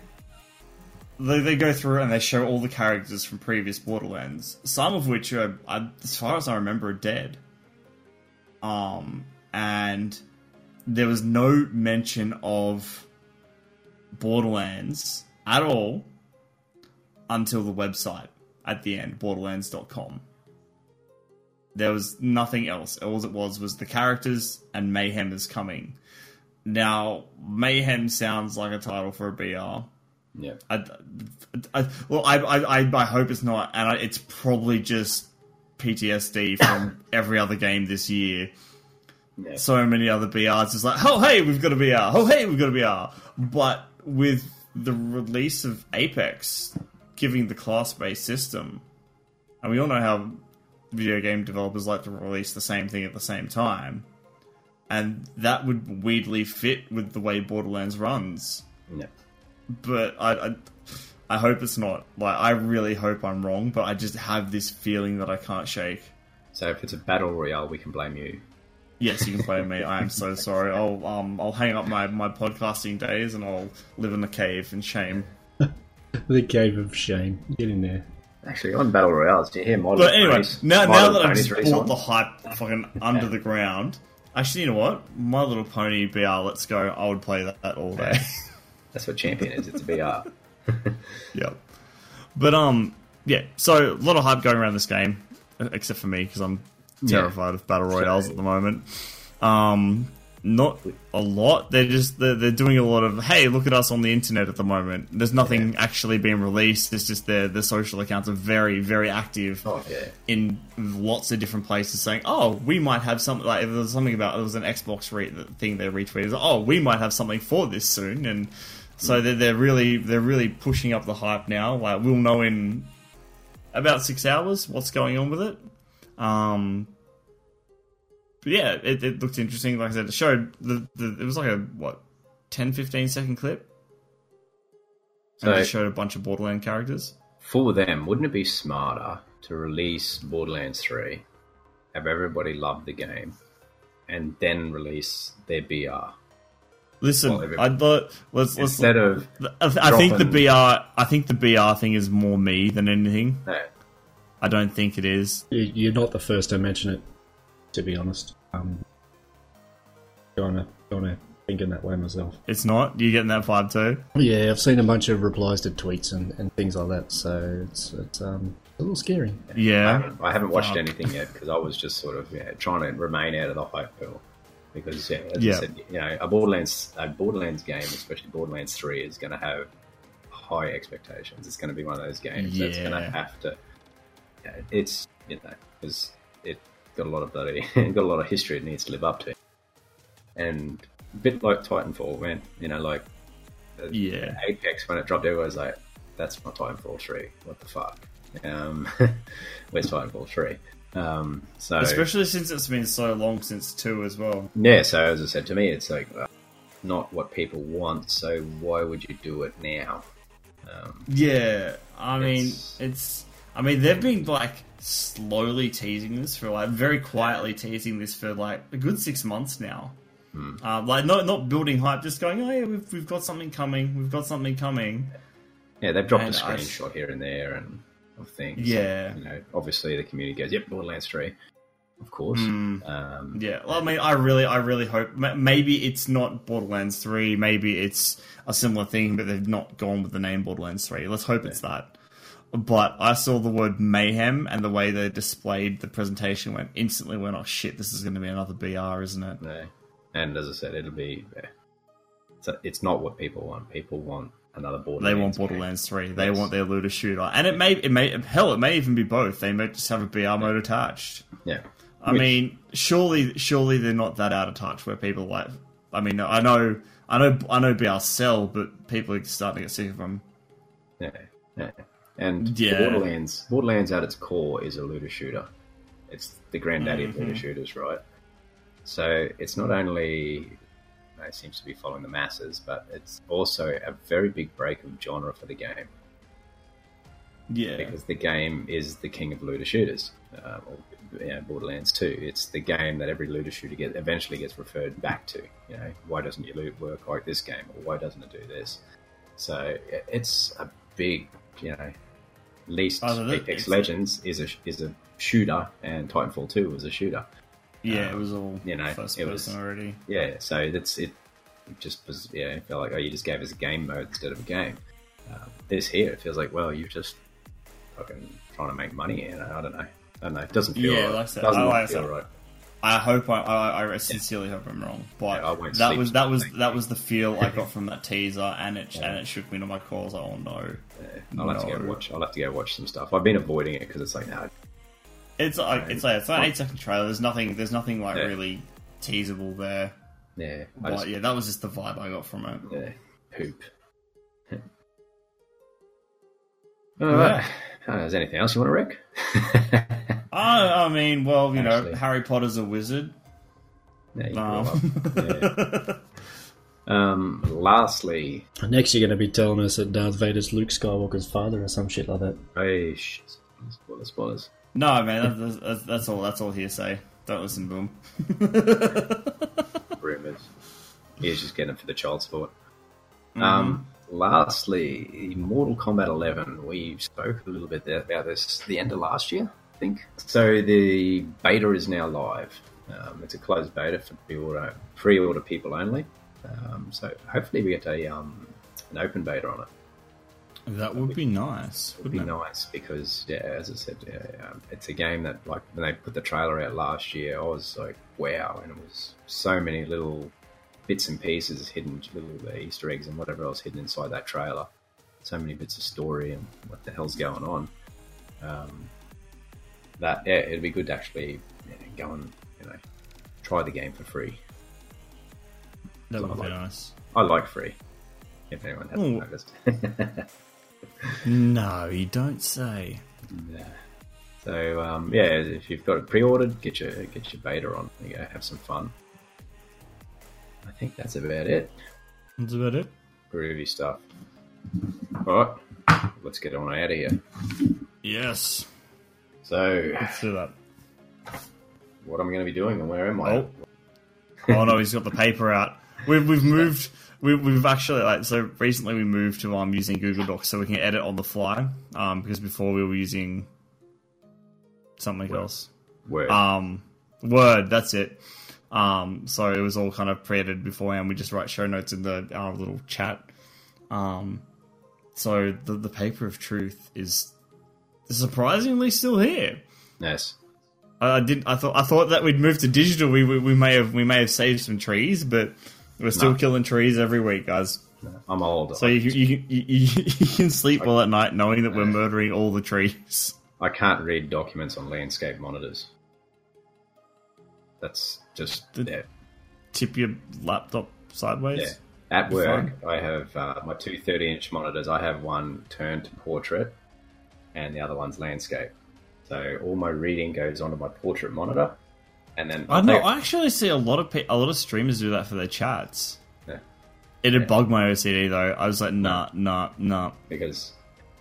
they, they go through and they show all the characters from previous Borderlands, some of which are, I, as far as I remember, are dead. Um, and there was no mention of Borderlands at all until the website at the end, borderlands.com. There was nothing else. All it was was the characters and Mayhem is coming. Now, Mayhem sounds like a title for a BR. Yeah. I, I, well, I, I, I- hope it's not, and I, it's probably just PTSD from every other game this year. Yeah. So many other BRs, it's like, oh hey, we've got a BR, oh hey, we've got a BR. But with the release of Apex giving the class-based system, and we all know how video game developers like to release the same thing at the same time, and that would weirdly fit with the way Borderlands runs yeah. but I, I I hope it's not. Like I really hope I'm wrong, but I just have this feeling that I can't shake. So if it's a battle royale, we can blame you. Yes, you can play me. I am so sorry. I'll um I'll hang up my, my podcasting days and I'll live in the cave in shame. The cave of shame. Get in there. Actually, on battle royales, do you hear My But Little anyway, Ponies? now My now that I've Ponies just release brought the hype fucking under the ground, actually, you know what? My Little Pony BR, let's go. I would play that all day. That's what champion is. It's a BR. Yep. But um, yeah. So a lot of hype going around this game, except for me because I'm terrified of battle royales at the moment. Um, not a lot. They're just they're, they're doing a lot of hey, look at us on the internet at the moment. There's nothing actually being released. It's just their their social accounts are very very active Oh yeah. in lots of different places saying, "Oh, we might have something." Like there was something about there was an Xbox re- thing they retweeted. Oh, we might have something for this soon, and so they're, they're really they're really pushing up the hype now. Like we'll know in about six hours what's going on with it. Um, yeah, it, it looked interesting. Like I said, it showed the, the it was like a what 10, 15 second clip. And it So- showed a bunch of Borderland characters. For them, wouldn't it be smarter to release Borderlands 3, have everybody love the game, and then release their BR Listen, I thought let's let's. instead of I, I think the BR. I think the BR thing is more me than anything. no, I don't think it is. You- You're not the first to mention it, to be honest. Um, kind of, kind of thinking that way myself. It's not. You getting that vibe too? Yeah, I've seen a bunch of replies to tweets and, and things like that, so it's it's um a little scary. I Yeah. haven't, I haven't watched Fuck. anything yet because I was just sort of yeah, trying to remain out of the hype pill. Because yeah, as Yeah. I said, you know, a Borderlands a Borderlands game, especially Borderlands Three, is going to have high expectations. It's going to be one of those games that's going to have to. Yeah, it's you know because it got a lot of bloody got a lot of history it needs to live up to, and a bit like Titanfall, man. You know, like Yeah. Apex when it dropped, everyone was like, "That's not Titanfall three. What the fuck? Um, where's Titanfall three? Um, so Especially since it's been so long since two as well. yeah, so as I said to me, it's like uh, not what people want. So why would you do it now? Um, Yeah, I mean, It's- it's. I mean, they've been like slowly teasing this for like very quietly teasing this for like a good six months now. Hmm. Uh, like not not building hype, just going, oh yeah, we've we've got something coming, we've got something coming. yeah, they've dropped And a I- screenshot here and there and of things. Yeah. you know, obviously the community goes, "Yep, Borderlands three, of course." Hmm. Um, Yeah, well, I mean, I really, I really hope maybe it's not Borderlands Three, maybe it's a similar thing, but they've not gone with the name Borderlands Three. Let's hope it's that. But I saw the word mayhem and the way they displayed the presentation went instantly went, oh shit, this is going to be another BR, isn't it? no. And as I said, it'll be. Yeah. So it's not what people want. People want another Borderlands. They Borderlands. want game. Borderlands Three. They Yes. want their looter shooter, and it may, it may, hell, it may even be both. They may just have a BR mode attached. Yeah. I Which- mean, surely, surely they're not that out of touch where people like. I mean, I know, I know, I know BR sell, but people are starting to get sick of them. Yeah, yeah. And Yeah. Borderlands, Borderlands at its core is a looter shooter. It's the granddaddy of Mm-hmm. looter shooters, right? So it's not only you know, it seems to be following the masses, but it's also a very big break of genre for the game Yeah, because the game is the king of looter shooters. Uh, or, you know, Borderlands 2. It's the game that every looter shooter get, eventually gets referred back to. You know, why doesn't your loot work like this game, or why doesn't it do this? So it's a big, you know, least Oh, Apex Legends is a is a shooter, and Titanfall 2 was a shooter. yeah, it was all you know, first it was- already. Yeah, so that's it. it Just was yeah, it felt like oh, you just gave us a game mode instead of a game. Uh, this here, it feels like well, you're just fucking trying to make money. You know, I don't know. I don't know. It doesn't feel Yeah, right. like said, doesn't like feel that. right. I hope I, I, I sincerely hope I'm wrong, but Yeah, I won't that was that was tonight. that was the feel I got from that teaser, and it and it shook me to my core. I was like, oh no, Yeah, I'll have to go watch. I'll have to go watch some stuff. I've been avoiding it because it's like no, it's like it's like it's an eight second trailer. There's nothing there's nothing like Yeah. really teasable there. yeah, I But just, yeah, that was just the vibe I got from it. yeah, poop. All right. Uh, is there anything else you want to wreck? I, I mean, well, you know, Actually. Harry Potter's a wizard. Yeah, you Um, grew up. Yeah. Um, lastly, Next, you're going to be telling us that Darth Vader's Luke Skywalker's father or some shit like that. hey, sh- spoilers, spoilers. no, man, that's, that's, that's all. That's all hearsay. Don't listen to him. rumors. He's just getting it for the child support. Mm-hmm. Um, lastly, Mortal Kombat 11. We spoke a little bit there about this the end of last year, I think. So the beta is now live. Um, it's a closed beta for pre-order, pre-order people only. Um, so hopefully we get a um, an open beta on it. That would be nice. Would be it? nice because, yeah, as I said, yeah, um, it's a game that, like, when they put the trailer out last year, I was like, wow, and it was so many little bits and pieces hidden, little uh, Easter eggs and whatever else hidden inside that trailer. So many bits of story and what the hell's going on. Um, that yeah, it'd be good to actually go and you know try the game for free. That would be like- nice. I like free. If anyone hasn't Ooh. noticed. No, you don't say. Yeah. So um, yeah, if you've got it pre-ordered, get your get your beta on. You go have some fun. I think that's about it. That's about it. Groovy stuff. All right, let's get on out of here. Yes. So, Let's do that. what am I going to be doing, and where am I? Oh. oh no, he's got the paper out. We've we've moved. We, we've actually like so recently we moved to um using Google Docs so we can edit on the fly. Um, because before we were using something else. Word. Um, Word. That's it. Um, so it was all kind of pre-edited beforehand. We just write show notes in the our little chat. Um, so the the paper of truth is surprisingly still here. yes. I did. I thought. I thought that we'd move to digital. We, we we may have we may have saved some trees, but we're still No. killing trees every week, guys. I'm old. So you you, you, you, can sleep well at night knowing that we're murdering all the trees. I can't read documents on landscape monitors. That's just The- yeah. Tip your laptop sideways. yeah. At work, I have uh, my two 30 inch monitors. I have one turned to portrait, and the other one's landscape. So all my reading goes onto my portrait monitor, and then I know. I actually see a lot of pe- a lot of streamers do that for their chats. Yeah. It'd bug my OCD though. I was like, nah, nah, nah. because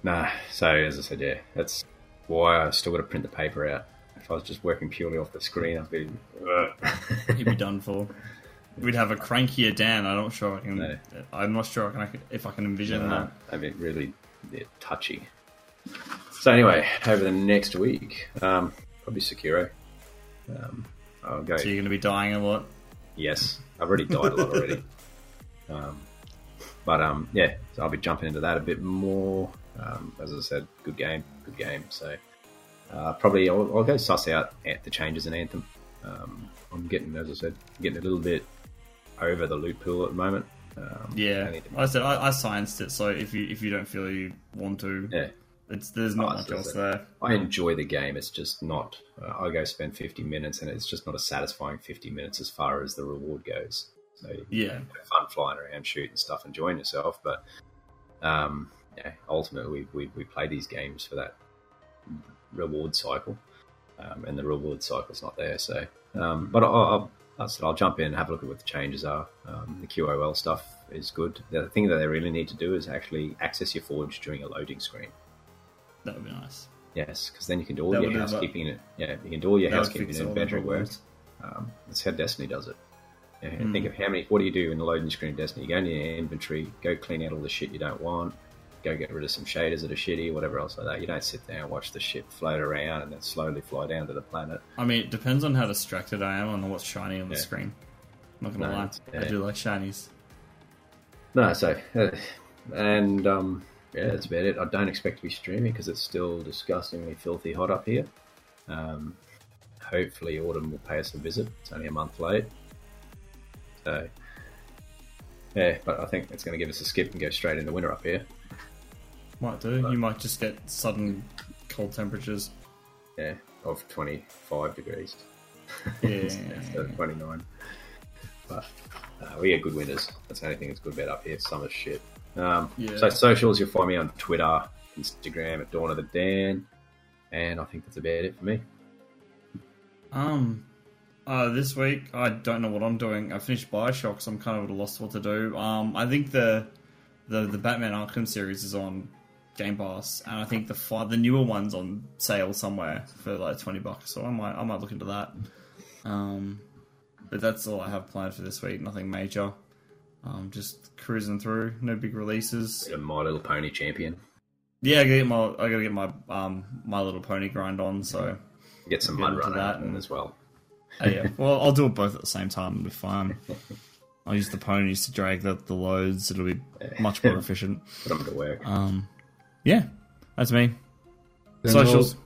nah. So as I said, yeah, that's why I still got to print the paper out. If I was just working purely off the screen, I'd be. Uh, He'd be done for. We'd have a crankier Dan. I'm not sure I can. No. I'm not sure I can, if I can envision that. I mean, really yeah, touchy. So anyway, over the next week, um, probably Sekiro. Um, I'll go. So you're going to be dying a lot. Yes, I've already died a lot already. Um, but um, yeah, so I'll be jumping into that a bit more. Um, as I said, good game, good game. So uh, probably I'll, I'll go suss out at the changes in Anthem. Um, I'm getting, as I said, getting a little bit over the loot pool at the moment. Um, Yeah, I to- I said I, I scienced it. So if you if you don't feel you want to, yeah. It's there's not Oh, much else there. I enjoy the game. It's just not. Uh, I go spend 50 minutes, and it's just not a satisfying 50 minutes as far as the reward goes. So Yeah. have fun flying around, shooting stuff, enjoying yourself. But um, yeah, ultimately, we, we we play these games for that reward cycle, um, and the reward cycle's not there. So, um, but I'll, I'll, I said I'll jump in and have a look at what the changes are. Um, the QOL stuff is good. The thing that they really need to do is actually access your forge during a loading screen. That would be nice. Yes, because then you can do all That your would do housekeeping. In, yeah, you can do all your That housekeeping fix and all the inventory work. problems. Um, that's how Destiny does it. Yeah, Hmm. Think of how many. What do you do in the loading screen of Destiny? You go into your inventory, go clean out all the shit you don't want, go get rid of some shaders that are shitty, whatever else like that. You don't sit there and watch the ship float around and then slowly fly down to the planet. I mean, it depends on how distracted I am on what's shiny on the Yeah. screen. I'm not gonna No, lie, it's- I do like shinies. No, so uh, and um, yeah, that's about it. I don't expect to be streaming because it's still disgustingly filthy hot up here. Um, hopefully, autumn will pay us a visit. It's only a month late, so yeah. But I think it's going to give us a skip and go straight into winter up here. Might do. You might just get sudden cold temperatures. Yeah, of twenty five degrees. Yeah. Instead of twenty nine. But uh, we get good winters. That's the only thing that's good about up here. Summer's shit. Um, Yeah. So socials, you'll find me on Twitter, Instagram at Dawn of the Dan, and I think that's about it for me. Um, uh, this week I don't know what I'm doing. I finished Bioshock, so I'm kind of at a loss what to do. Um, I think the the the Batman Arkham series is on Game Pass, and I think the fi- the newer one's on sale somewhere for like twenty bucks. So I might I might look into that. Um, but that's all I have planned for this week. Nothing major. Um, just cruising through. No big releases. Bit of My Little Pony champion. Yeah, I gotta get my I gotta get my um my little pony grind on. So. Get some Get mud into run that and- as well. Oh, yeah. Well, I'll do it both at the same time. It'll be fine. I'll use the ponies to drag the, the loads. It'll be much more efficient. Put them to work. Um, yeah, that's me. Then Socials. I'll-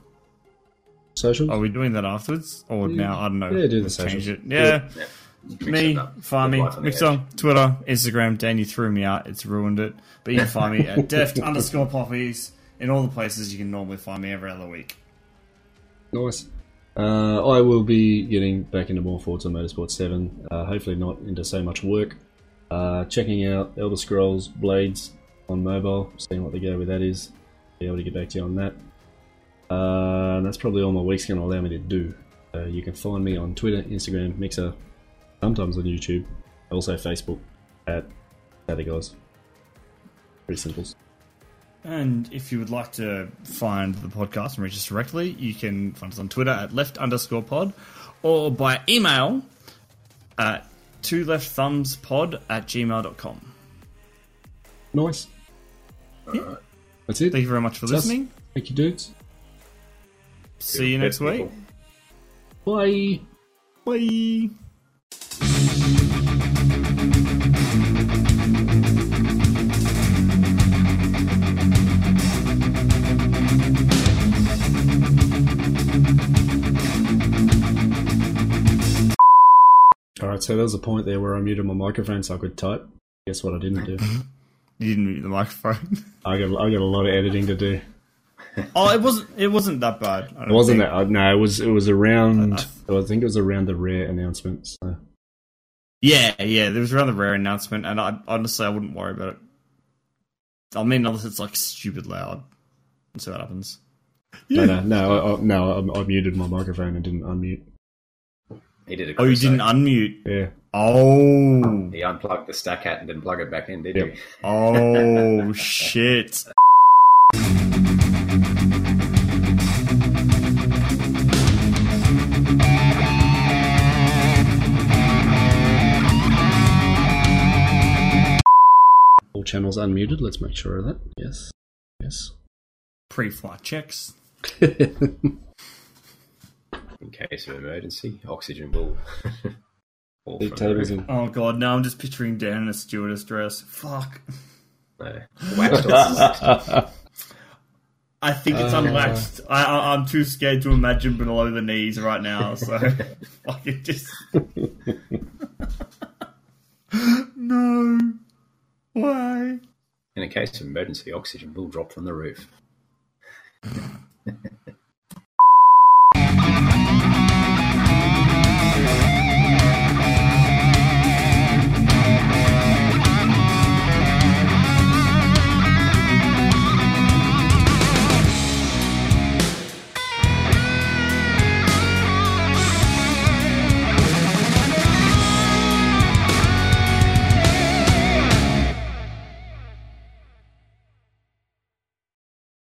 Socials? Are we doing that afterwards or now? I don't know. Yeah, do the Let's socials. Change it. Yeah. Yeah. Mix Me, it up. find me, Life Mixer. Twitter, Instagram. Dan, you threw me out. It's ruined it. But you can find me at deft underscore poppies in all the places you can normally find me every other week. Nice. Uh, I will be getting back into more Forza Motorsport 7. Uh, hopefully, not into so much work. Uh, checking out Elder Scrolls Blades on mobile, seeing what the go with that is. Be able to get back to you on that. Uh, and that's probably all my week's going to allow me to do. Uh, you can find me on Twitter, Instagram, Mixer, sometimes on YouTube, also Facebook at Other Guys. Pretty simple. And if you would like to find the podcast and reach us directly, you can find us on Twitter at left underscore pod or by email at two left thumbs pod at gmail.com. Nice. Yeah. That's it. Thank you very much for That's us. listening. Thank you, dudes. See you next week. Bye. Bye. All right, so there was a point there where I muted my microphone so I could type. Guess what I didn't do? You didn't mute the microphone. I got I got a lot of editing to do. oh, it wasn't. It wasn't that bad. It wasn't think. that. uh, No, it was it was around. I think it was around the rare announcements. So. Yeah, yeah. There was around the rare announcement, and I honestly I wouldn't worry about it. I mean, unless it's like stupid loud. Let's see what happens. No, no, uh, no, I, I, no. I, I muted my microphone and didn't unmute. He did a Oh, you crusade. didn't unmute. Yeah. Oh, He unplugged the stack hat and didn't plug it back in, did Yep. you? oh shit. Channels unmuted. Let's make sure of that. Yes. Yes. Pre-flight checks. In case of emergency, oxygen will Big tables in. Oh god, now I'm just picturing Dan in a stewardess dress. Fuck. No. Waxed I think it's Uh. unlatched. I, I, I'm too scared to imagine below the knees right now. So, fucking just. no. Why? In a case of emergency, oxygen will drop from the roof.